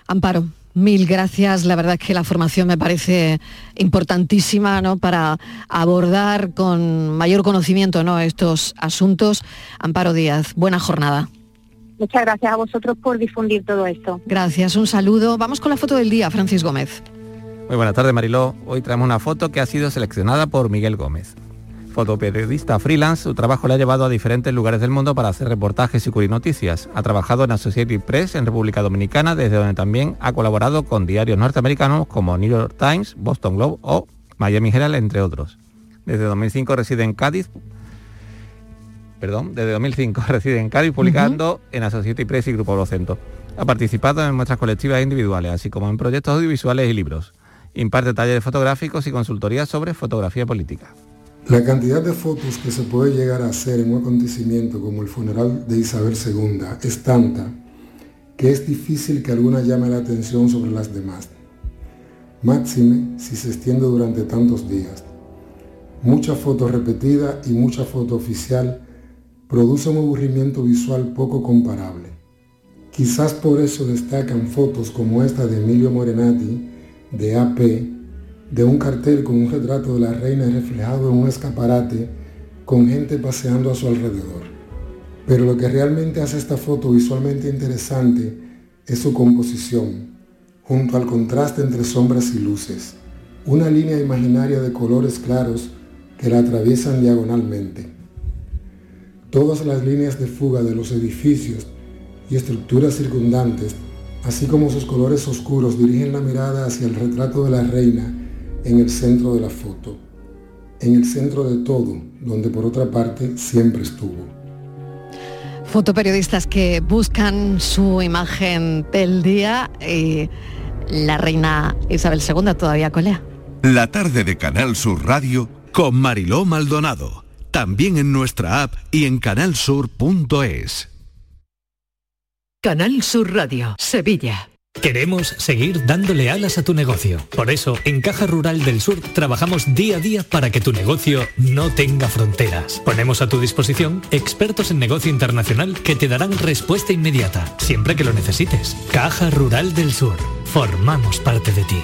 Amparo, Mil gracias. La verdad es que la formación me parece importantísima ¿no? para abordar con mayor conocimiento ¿no? estos asuntos. Amparo Díaz, buena jornada. Muchas gracias a vosotros por difundir todo esto. Gracias, un saludo. Vamos con la foto del día, Francis Gómez. Muy buenas tardes, Mariló. Hoy traemos una foto que ha sido seleccionada por Miguel Gómez. Fotoperiodista freelance, su trabajo le ha llevado a diferentes lugares del mundo para hacer reportajes y cubrir noticias. Ha trabajado en Associated Press en República Dominicana, desde donde también ha colaborado con diarios norteamericanos como New York Times, Boston Globe o Miami Herald, entre otros. Desde 2005 reside en Cádiz, perdón, desde 2005 reside en Cádiz publicando en Associated Press y Grupo Vocento. Ha participado en muestras colectivas e individuales, así como en proyectos audiovisuales y libros. Imparte talleres fotográficos y consultorías sobre fotografía política. La cantidad de fotos que se puede llegar a hacer en un acontecimiento como el funeral de Isabel II es tanta que es difícil que alguna llame la atención sobre las demás. Máxime si se extiende durante tantos días. Mucha foto repetida y mucha foto oficial produce un aburrimiento visual poco comparable. Quizás por eso destacan fotos como esta de Emilio Morenati, de AP, de un cartel con un retrato de la reina reflejado en un escaparate con gente paseando a su alrededor. Pero lo que realmente hace esta foto visualmente interesante es su composición, junto al contraste entre sombras y luces, una línea imaginaria de colores claros que la atraviesan diagonalmente. Todas las líneas de fuga de los edificios y estructuras circundantes, así como sus colores oscuros, dirigen la mirada hacia el retrato de la reina en el centro de la foto, en el centro de todo, donde por otra parte siempre estuvo. Fotoperiodistas que buscan su imagen del día y la reina Isabel II todavía colea. La tarde de Canal Sur Radio con Mariló Maldonado también en nuestra app y en canalsur.es. Canal Sur Radio, Sevilla. Queremos seguir dándole alas a tu negocio. Por eso, en Caja Rural del Sur trabajamos día a día para que tu negocio no tenga fronteras. Ponemos a tu disposición expertos en negocio internacional que te darán respuesta inmediata, siempre que lo necesites. Caja Rural del Sur. Formamos parte de ti.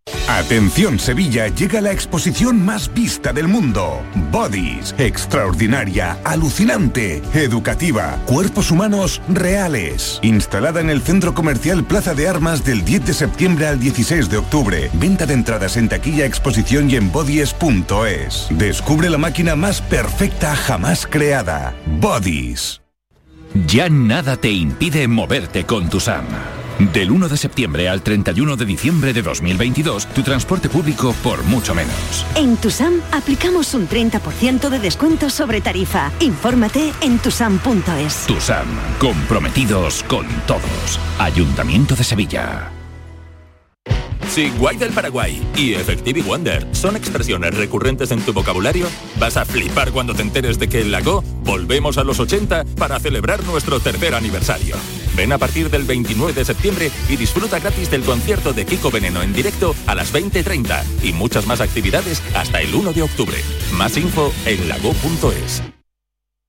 Atención Sevilla, llega la exposición más vista del mundo. Bodies, extraordinaria, alucinante, educativa, cuerpos humanos reales. Instalada en el Centro Comercial Plaza de Armas del 10 de septiembre al 16 de octubre. Venta de entradas en taquilla, exposición y en bodies.es. Descubre la máquina más perfecta jamás creada. Bodies. Ya nada te impide moverte con tu SAM. Del 1 de septiembre al 31 de diciembre de 2022, tu transporte público por mucho menos. En Tusam aplicamos un 30% de descuento sobre tarifa. Infórmate en tusam.es. TUSAM, comprometidos con todos. Ayuntamiento de Sevilla. Si Guay del Paraguay y Effective Wonder son expresiones recurrentes en tu vocabulario, vas a flipar cuando te enteres de que en Lago volvemos a los 80 para celebrar nuestro tercer aniversario. Ven a partir del 29 de septiembre y disfruta gratis del concierto de Kiko Veneno en directo a las 20.30 y muchas más actividades hasta el 1 de octubre. Más info en lago.es.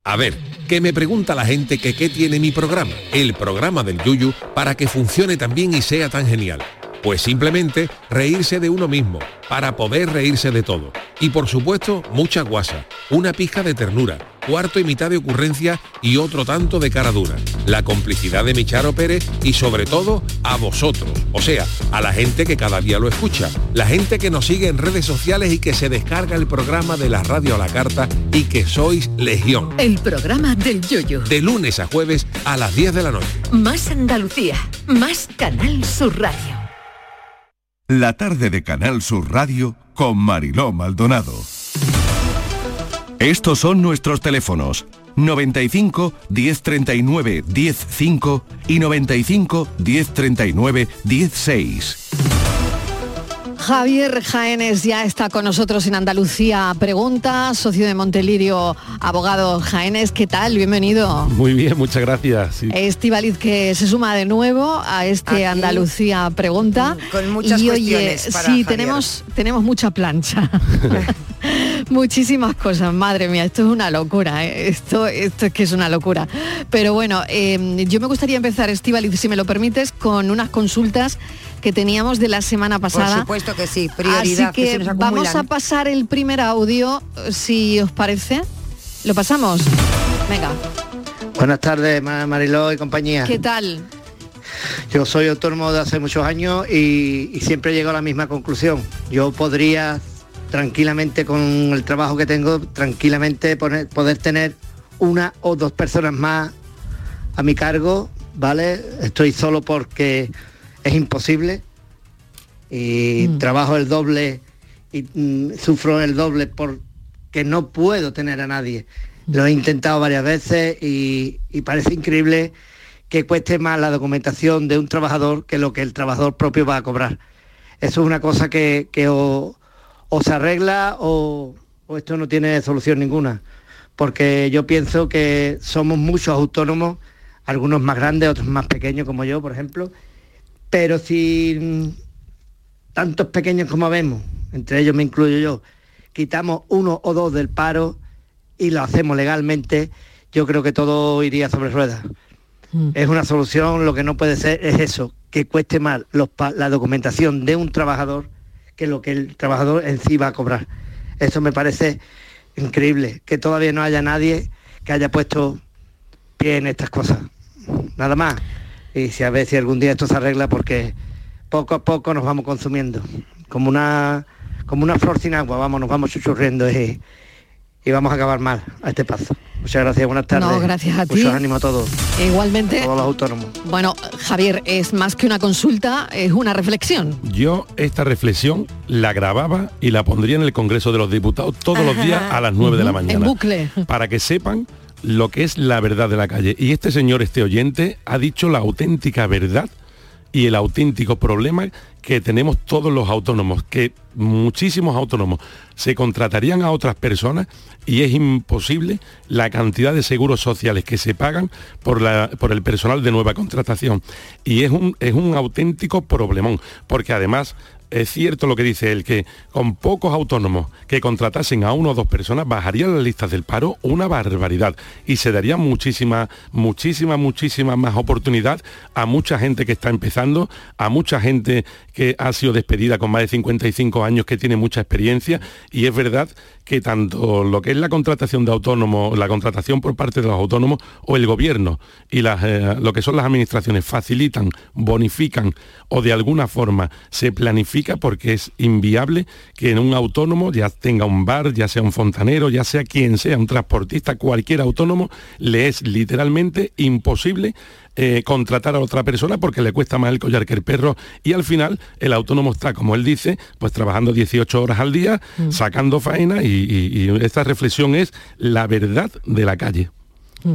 A ver, que me pregunta la gente que qué tiene mi programa, el programa del Yuyu, para que funcione tan bien y sea tan genial. Pues simplemente reírse de uno mismo, para poder reírse de todo. Y por supuesto, mucha guasa, una pizca de ternura, cuarto y mitad de ocurrencia y otro tanto de cara dura. La complicidad de Micharo Pérez y sobre todo a vosotros, o sea, a la gente que cada día lo escucha, la gente que nos sigue en redes sociales y que se descarga el programa de la radio a la carta y que sois legión. El programa del Yoyo. De lunes a jueves a las 10 de la noche. Más Andalucía, más Canal Sur Radio. La tarde de Canal Sur Radio con Mariló Maldonado. Estos son nuestros teléfonos 95 1039 105 y 95 1039 16. Javier Jaénes ya está con nosotros en Andalucía Pregunta, socio de Montelirio, abogado Jaénes, ¿qué tal? Bienvenido. Muy bien, muchas gracias. sí. Estivaliz que se suma de nuevo a este Andalucía Pregunta. Con muchas y oye, cuestiones para sí, Javier. tenemos, tenemos mucha plancha. Muchísimas cosas, madre mía, esto es una locura, ¿eh? esto, esto es que es una locura. Pero bueno, eh, yo me gustaría empezar, Estivaliz, si me lo permites, con unas consultas que teníamos de la semana pasada. Por supuesto que sí, prioridad Así que, se nos vamos a pasar el primer audio, si os parece. ¿Lo pasamos? Venga, Buenas tardes, Ma- Mariló y compañía. ¿qué tal? Yo soy autónomo de hace muchos años y, y siempre llego a la misma conclusión. Yo podría tranquilamente con el trabajo que tengo, tranquilamente poner- poder tener una o dos personas más a mi cargo, ¿vale? Estoy solo porque es imposible y trabajo el doble y mm, sufro el doble porque no puedo tener a nadie. Lo he intentado varias veces y, y parece increíble que cueste más la documentación de un trabajador que lo que el trabajador propio va a cobrar. Eso es una cosa que, que o, o se arregla o, o esto no tiene solución ninguna. Porque yo pienso que somos muchos autónomos, algunos más grandes, otros más pequeños como yo, por ejemplo, pero si mm, tantos pequeños como vemos, entre ellos me incluyo yo, quitamos uno o dos del paro y lo hacemos legalmente, yo creo que todo iría sobre ruedas. Es una solución, lo que no puede ser es eso, que cueste más los la documentación de un trabajador que lo que el trabajador en sí va a cobrar. Eso me parece increíble, que todavía no haya nadie que haya puesto pie en estas cosas. Nada más. Y si a ver si algún día esto se arregla porque poco a poco nos vamos consumiendo. Como una, como una flor sin agua, vamos, nos vamos chuchurriendo y, y vamos a acabar mal a este paso. Muchas gracias, buenas tardes. No, gracias a ti. Muchos ánimos a todos. Igualmente, Todos los autónomos. bueno, Javier, es más que una consulta, es una reflexión. Yo esta reflexión la grababa y la pondría en el Congreso de los Diputados todos los días a las 9 de la mañana. En bucle. Para que sepan lo que es la verdad de la calle. Y este señor, este oyente, ha dicho la auténtica verdad y el auténtico problema que tenemos todos los autónomos, que muchísimos autónomos se contratarían a otras personas y es imposible la cantidad de seguros sociales que se pagan por, la, por el personal de nueva contratación. Y es un, es un auténtico problemón, porque además es cierto lo que dice él, que con pocos autónomos que contratasen a una o dos personas bajarían las listas del paro una barbaridad y se daría muchísima, muchísima, muchísima más oportunidad a mucha gente que está empezando, a mucha gente que ha sido despedida con más de 55 años, que tiene mucha experiencia. Y es verdad que tanto lo que es la contratación de autónomos, la contratación por parte de los autónomos o el gobierno y las, eh, lo que son las administraciones facilitan, bonifican o de alguna forma se porque es inviable que en un autónomo ya tenga un bar, ya sea un fontanero, ya sea quien sea, un transportista, cualquier autónomo, le es literalmente imposible eh, contratar a otra persona porque le cuesta más el collar que el perro y al final el autónomo está, como él dice, pues trabajando 18 horas al día, mm. sacando faena y, esta reflexión es la verdad de la calle. Mm.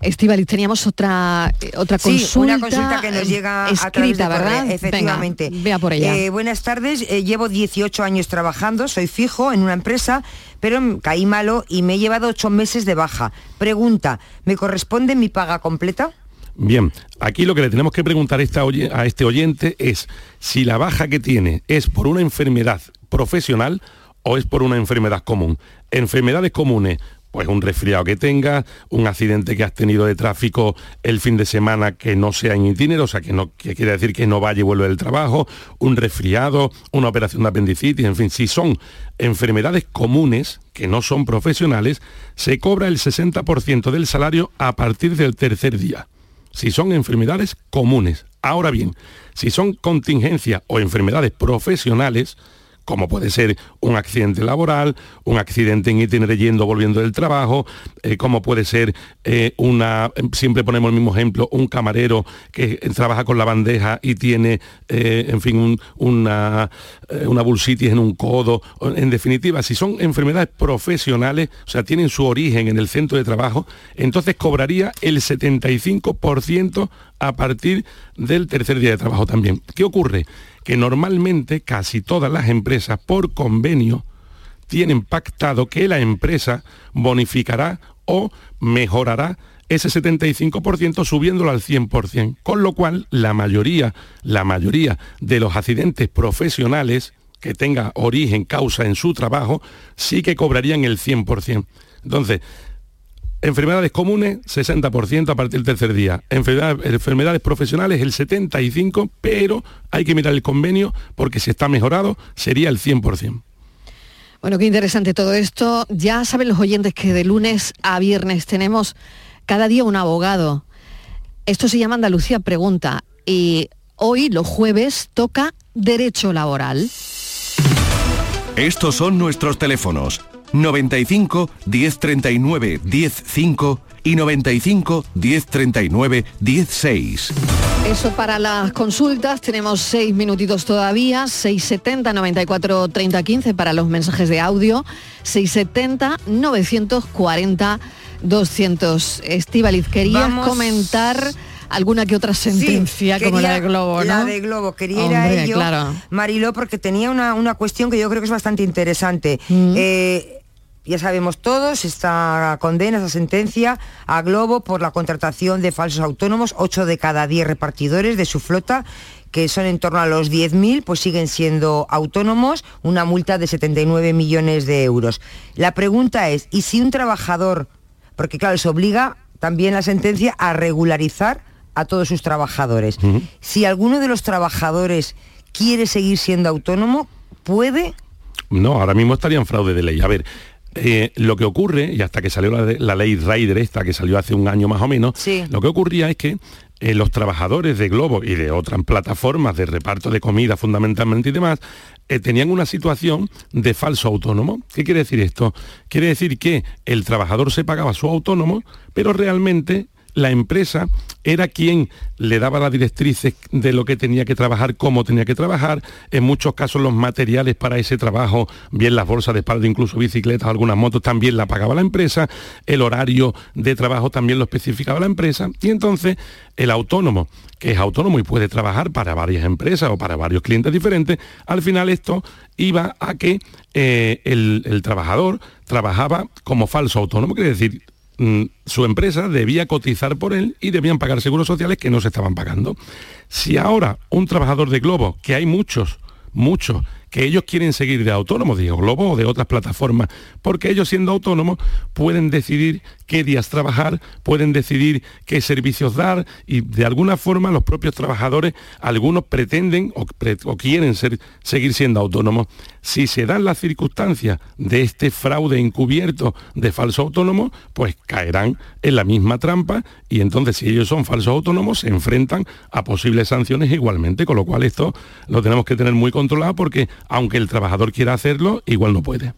Estivalis, teníamos otra eh, otra consulta. una consulta que nos llega escrita, ¿verdad? efectivamente. vea por ella. Eh, buenas tardes, llevo 18 años trabajando, soy fijo en una empresa, pero caí malo y me he llevado 8 meses de baja. Pregunta, ¿me corresponde mi paga completa? Bien, aquí lo que le tenemos que preguntar a este oyente es si la baja que tiene es por una enfermedad profesional o es por una enfermedad común. Enfermedades comunes, pues un resfriado que tenga, un accidente que has tenido de tráfico el fin de semana que no sea en itinerario, o sea, que, no, quiere decir que no vaya y vuelve del trabajo, un resfriado, una operación de apendicitis, en fin, si son enfermedades comunes, que no son profesionales, se cobra el 60% del salario a partir del tercer día si son enfermedades comunes. Ahora bien, si son contingencias o enfermedades profesionales, como puede ser un accidente laboral, un accidente en itinerario yendo volviendo del trabajo, eh, como puede ser eh, una, siempre ponemos el mismo ejemplo, un camarero que trabaja con la bandeja y tiene, eh, en fin, una, una bursitis en un codo. En definitiva, si son enfermedades profesionales, o sea, tienen su origen en el centro de trabajo, entonces cobraría el 75% a partir del tercer día de trabajo también. ¿Qué ocurre? Que normalmente casi todas las empresas por convenio tienen pactado que la empresa bonificará o mejorará ese 75% subiéndolo al 100%, con lo cual la mayoría, la mayoría de los accidentes profesionales que tenga origen, causa en su trabajo, sí que cobrarían el 100%. Entonces, Enfermedades comunes, 60% a partir del tercer día. enfermedades profesionales, el 75%, pero hay que mirar el convenio porque si está mejorado sería el 100%. Bueno, qué interesante todo esto. Ya saben los oyentes que de lunes a viernes tenemos cada día un abogado. Esto se llama Andalucía Pregunta y hoy, los jueves, toca derecho laboral. Estos son nuestros teléfonos 95 1039 105 y 95 1039 16. Eso para las consultas, tenemos seis minutitos todavía, 670 94 30 15 para los mensajes de audio, 670 940 200. Estivaliz, querías comentar alguna que otra sentencia como la de Globo, ¿no? La de Globo, quería ir a ello, Mariló, porque tenía una, una, cuestión que yo creo que es bastante interesante. Mm. Eh, ya sabemos todos, esta condena, esta sentencia a Globo por la contratación de falsos autónomos, 8 de cada 10 repartidores de su flota que son en torno a los 10.000, pues siguen siendo autónomos, una multa de 79 millones de euros. La pregunta es, ¿y si un trabajador, porque claro, se obliga también la sentencia a regularizar a todos sus trabajadores, si alguno de los trabajadores quiere seguir siendo autónomo, ¿puede? No, ahora mismo estaría en fraude de ley. A ver, eh, lo que ocurre, y hasta que salió la, ley Rider esta, que salió hace un año más o menos, lo que ocurría es que eh, los trabajadores de Globo y de otras plataformas de reparto de comida fundamentalmente y demás, eh, tenían una situación de falso autónomo. ¿Qué quiere decir esto? Quiere decir que el trabajador se pagaba su autónomo, pero realmente la empresa era quien le daba las directrices de lo que tenía que trabajar, cómo tenía que trabajar, en muchos casos los materiales para ese trabajo, bien las bolsas de espalda, incluso bicicletas, algunas motos, también la pagaba la empresa, el horario de trabajo también lo especificaba la empresa, y entonces el autónomo, que es autónomo y puede trabajar para varias empresas o para varios clientes diferentes, al final esto iba a que eh, el, el trabajador trabajaba como falso autónomo, quiere decir, mm, su empresa debía cotizar por él y debían pagar seguros sociales que no se estaban pagando. Si ahora un trabajador de Globo, que hay muchos, muchos, que ellos quieren seguir de autónomos, de Globo o de otras plataformas, porque ellos siendo autónomos pueden decidir qué días trabajar, pueden decidir qué servicios dar y de alguna forma los propios trabajadores, algunos pretenden o, quieren seguir siendo autónomos. Si se dan las circunstancias de este fraude encubierto de falso autónomo, pues caerán en la misma trampa y entonces si ellos son falsos autónomos se enfrentan a posibles sanciones igualmente, con lo cual esto lo tenemos que tener muy controlado porque aunque el trabajador quiera hacerlo, igual no puede.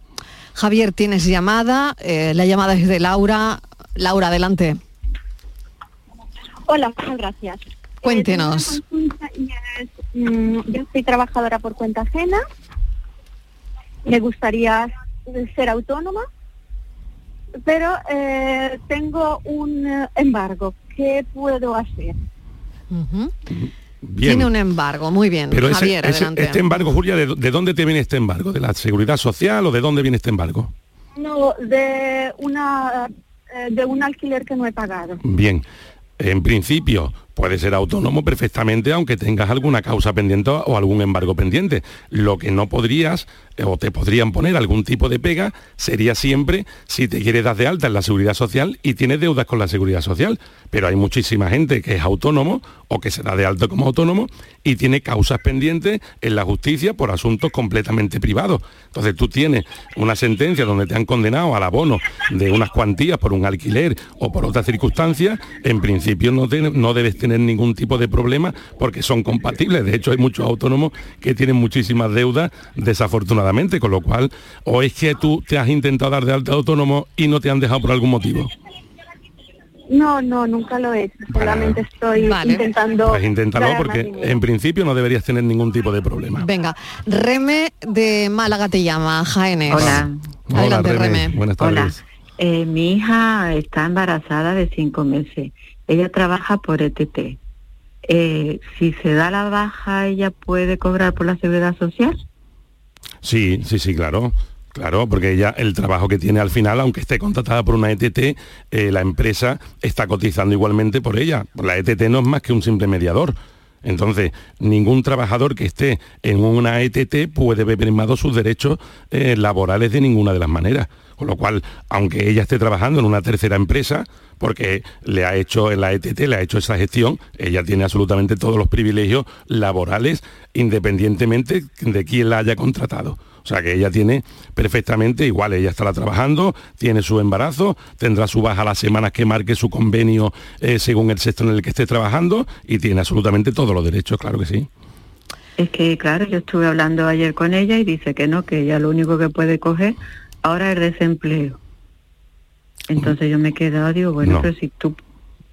Javier, tienes llamada, eh, la llamada es de Laura. Laura, adelante. Hola, muchas gracias. Cuéntenos. Eh, mm, yo soy trabajadora por cuenta ajena. Me gustaría ser autónoma, pero eh, tengo un embargo. ¿Qué puedo hacer? Bien. Tiene un embargo, muy bien. Pero ese- Javier, ese- adelante. este embargo, Julia, ¿de, de dónde te viene este embargo? ¿De la seguridad social o de dónde viene este embargo? No, de una eh, de un alquiler que no he pagado. Bien, en principio puede ser autónomo perfectamente aunque tengas alguna causa pendiente o algún embargo pendiente. Lo que no podrías eh, o te podrían poner algún tipo de pega sería siempre si te quieres dar de alta en la seguridad social y tienes deudas con la seguridad social. Pero hay muchísima gente que es autónomo o que se da de alta como autónomo y tiene causas pendientes en la justicia por asuntos completamente privados. Entonces tú tienes una sentencia donde te han condenado al abono de unas cuantías por un alquiler o por otras circunstancias, en principio no, te- no debes tener ningún tipo de problema porque son compatibles. De hecho, hay muchos autónomos que tienen muchísimas deudas, desafortunadamente, con lo cual, o es que tú te has intentado dar de alta de autónomo y no te han dejado por algún motivo. No, no, nunca lo he hecho. Solamente estoy intentando. Pues inténtalo porque en principio no deberías tener ningún tipo de problema. Venga, Reme de Málaga te llama, Jaénes. Hola. Adelante, Hola, Reme. Reme. Buenas Hola. Eh, mi hija está embarazada de cinco meses. Ella trabaja por ETT. Eh, si se da la baja, ¿ella puede cobrar por la seguridad social? Sí, sí, sí, claro. Claro, porque ella, el trabajo que tiene al final, aunque esté contratada por una ETT, eh, la empresa está cotizando igualmente por ella. La ETT no es más que un simple mediador. Entonces, ningún trabajador que esté en una ETT puede ver primados sus derechos eh, laborales de ninguna de las maneras. Con lo cual, aunque ella esté trabajando en una tercera empresa, porque le ha hecho en la ETT, le ha hecho esa gestión, ella tiene absolutamente todos los privilegios laborales independientemente de quién la haya contratado. O sea que ella tiene perfectamente, igual ella estará trabajando, tiene su embarazo, tendrá su baja las semanas que marque su convenio eh, según el sector en el que esté trabajando y tiene absolutamente todos los derechos, claro que sí. Es que, claro, yo estuve hablando ayer con ella y dice que no, que ella lo único que puede coger ahora es desempleo. Entonces yo me he quedado, digo, bueno, No. pero si tú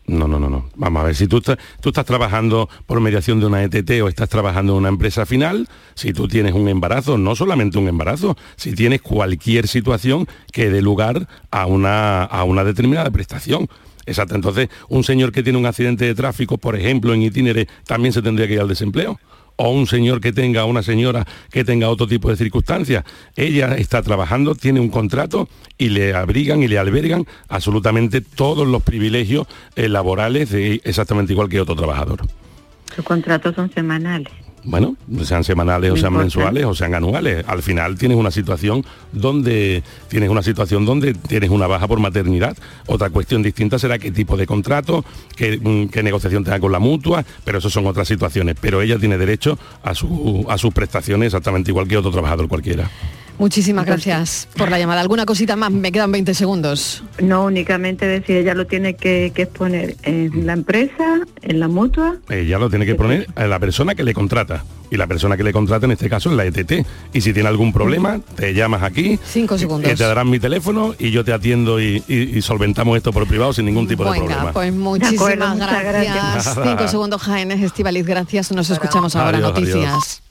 No, no, no, no. Vamos a ver, si tú, estás- tú estás trabajando por mediación de una ETT o estás trabajando en una empresa final, si tú tienes un embarazo, no solamente un embarazo, si tienes cualquier situación que dé lugar a una, a una determinada prestación. Exacto, entonces un señor que tiene un accidente de tráfico, por ejemplo, en itinere, también se tendría que ir al desempleo. O un señor que tenga, una señora que tenga otro tipo de circunstancias. Ella está trabajando, tiene un contrato y le abrigan y le albergan absolutamente todos los privilegios eh, laborales exactamente igual que otro trabajador. sus contratos son semanales. Bueno, sean semanales o sean mensuales o sean anuales. Al final tienes una situación donde tienes una situación donde tienes una baja por maternidad. Otra cuestión distinta será qué tipo de contrato, qué, mm, qué negociación tenga con la mutua, pero eso son otras situaciones. Pero ella tiene derecho a, su, a sus prestaciones exactamente igual que otro trabajador cualquiera. Muchísimas gracias por la llamada. ¿Alguna cosita más? Me quedan 20 segundos. No únicamente decir, ella lo tiene que, que exponer en la empresa, en la mutua. Ella lo tiene que poner a la persona que le contrata. y la persona que le contrata en este caso es la ETT. Y si tiene algún problema, te llamas aquí, Cinco segundos. eh, te darán mi teléfono y yo te atiendo y, y- y solventamos esto por privado sin ningún tipo de Venga, problema. pues muchísimas acuerdo, gracias. gracias. Cinco segundos, Jaén Estivaliz, gracias. Nos escuchamos ahora, Adiós, adiós. noticias.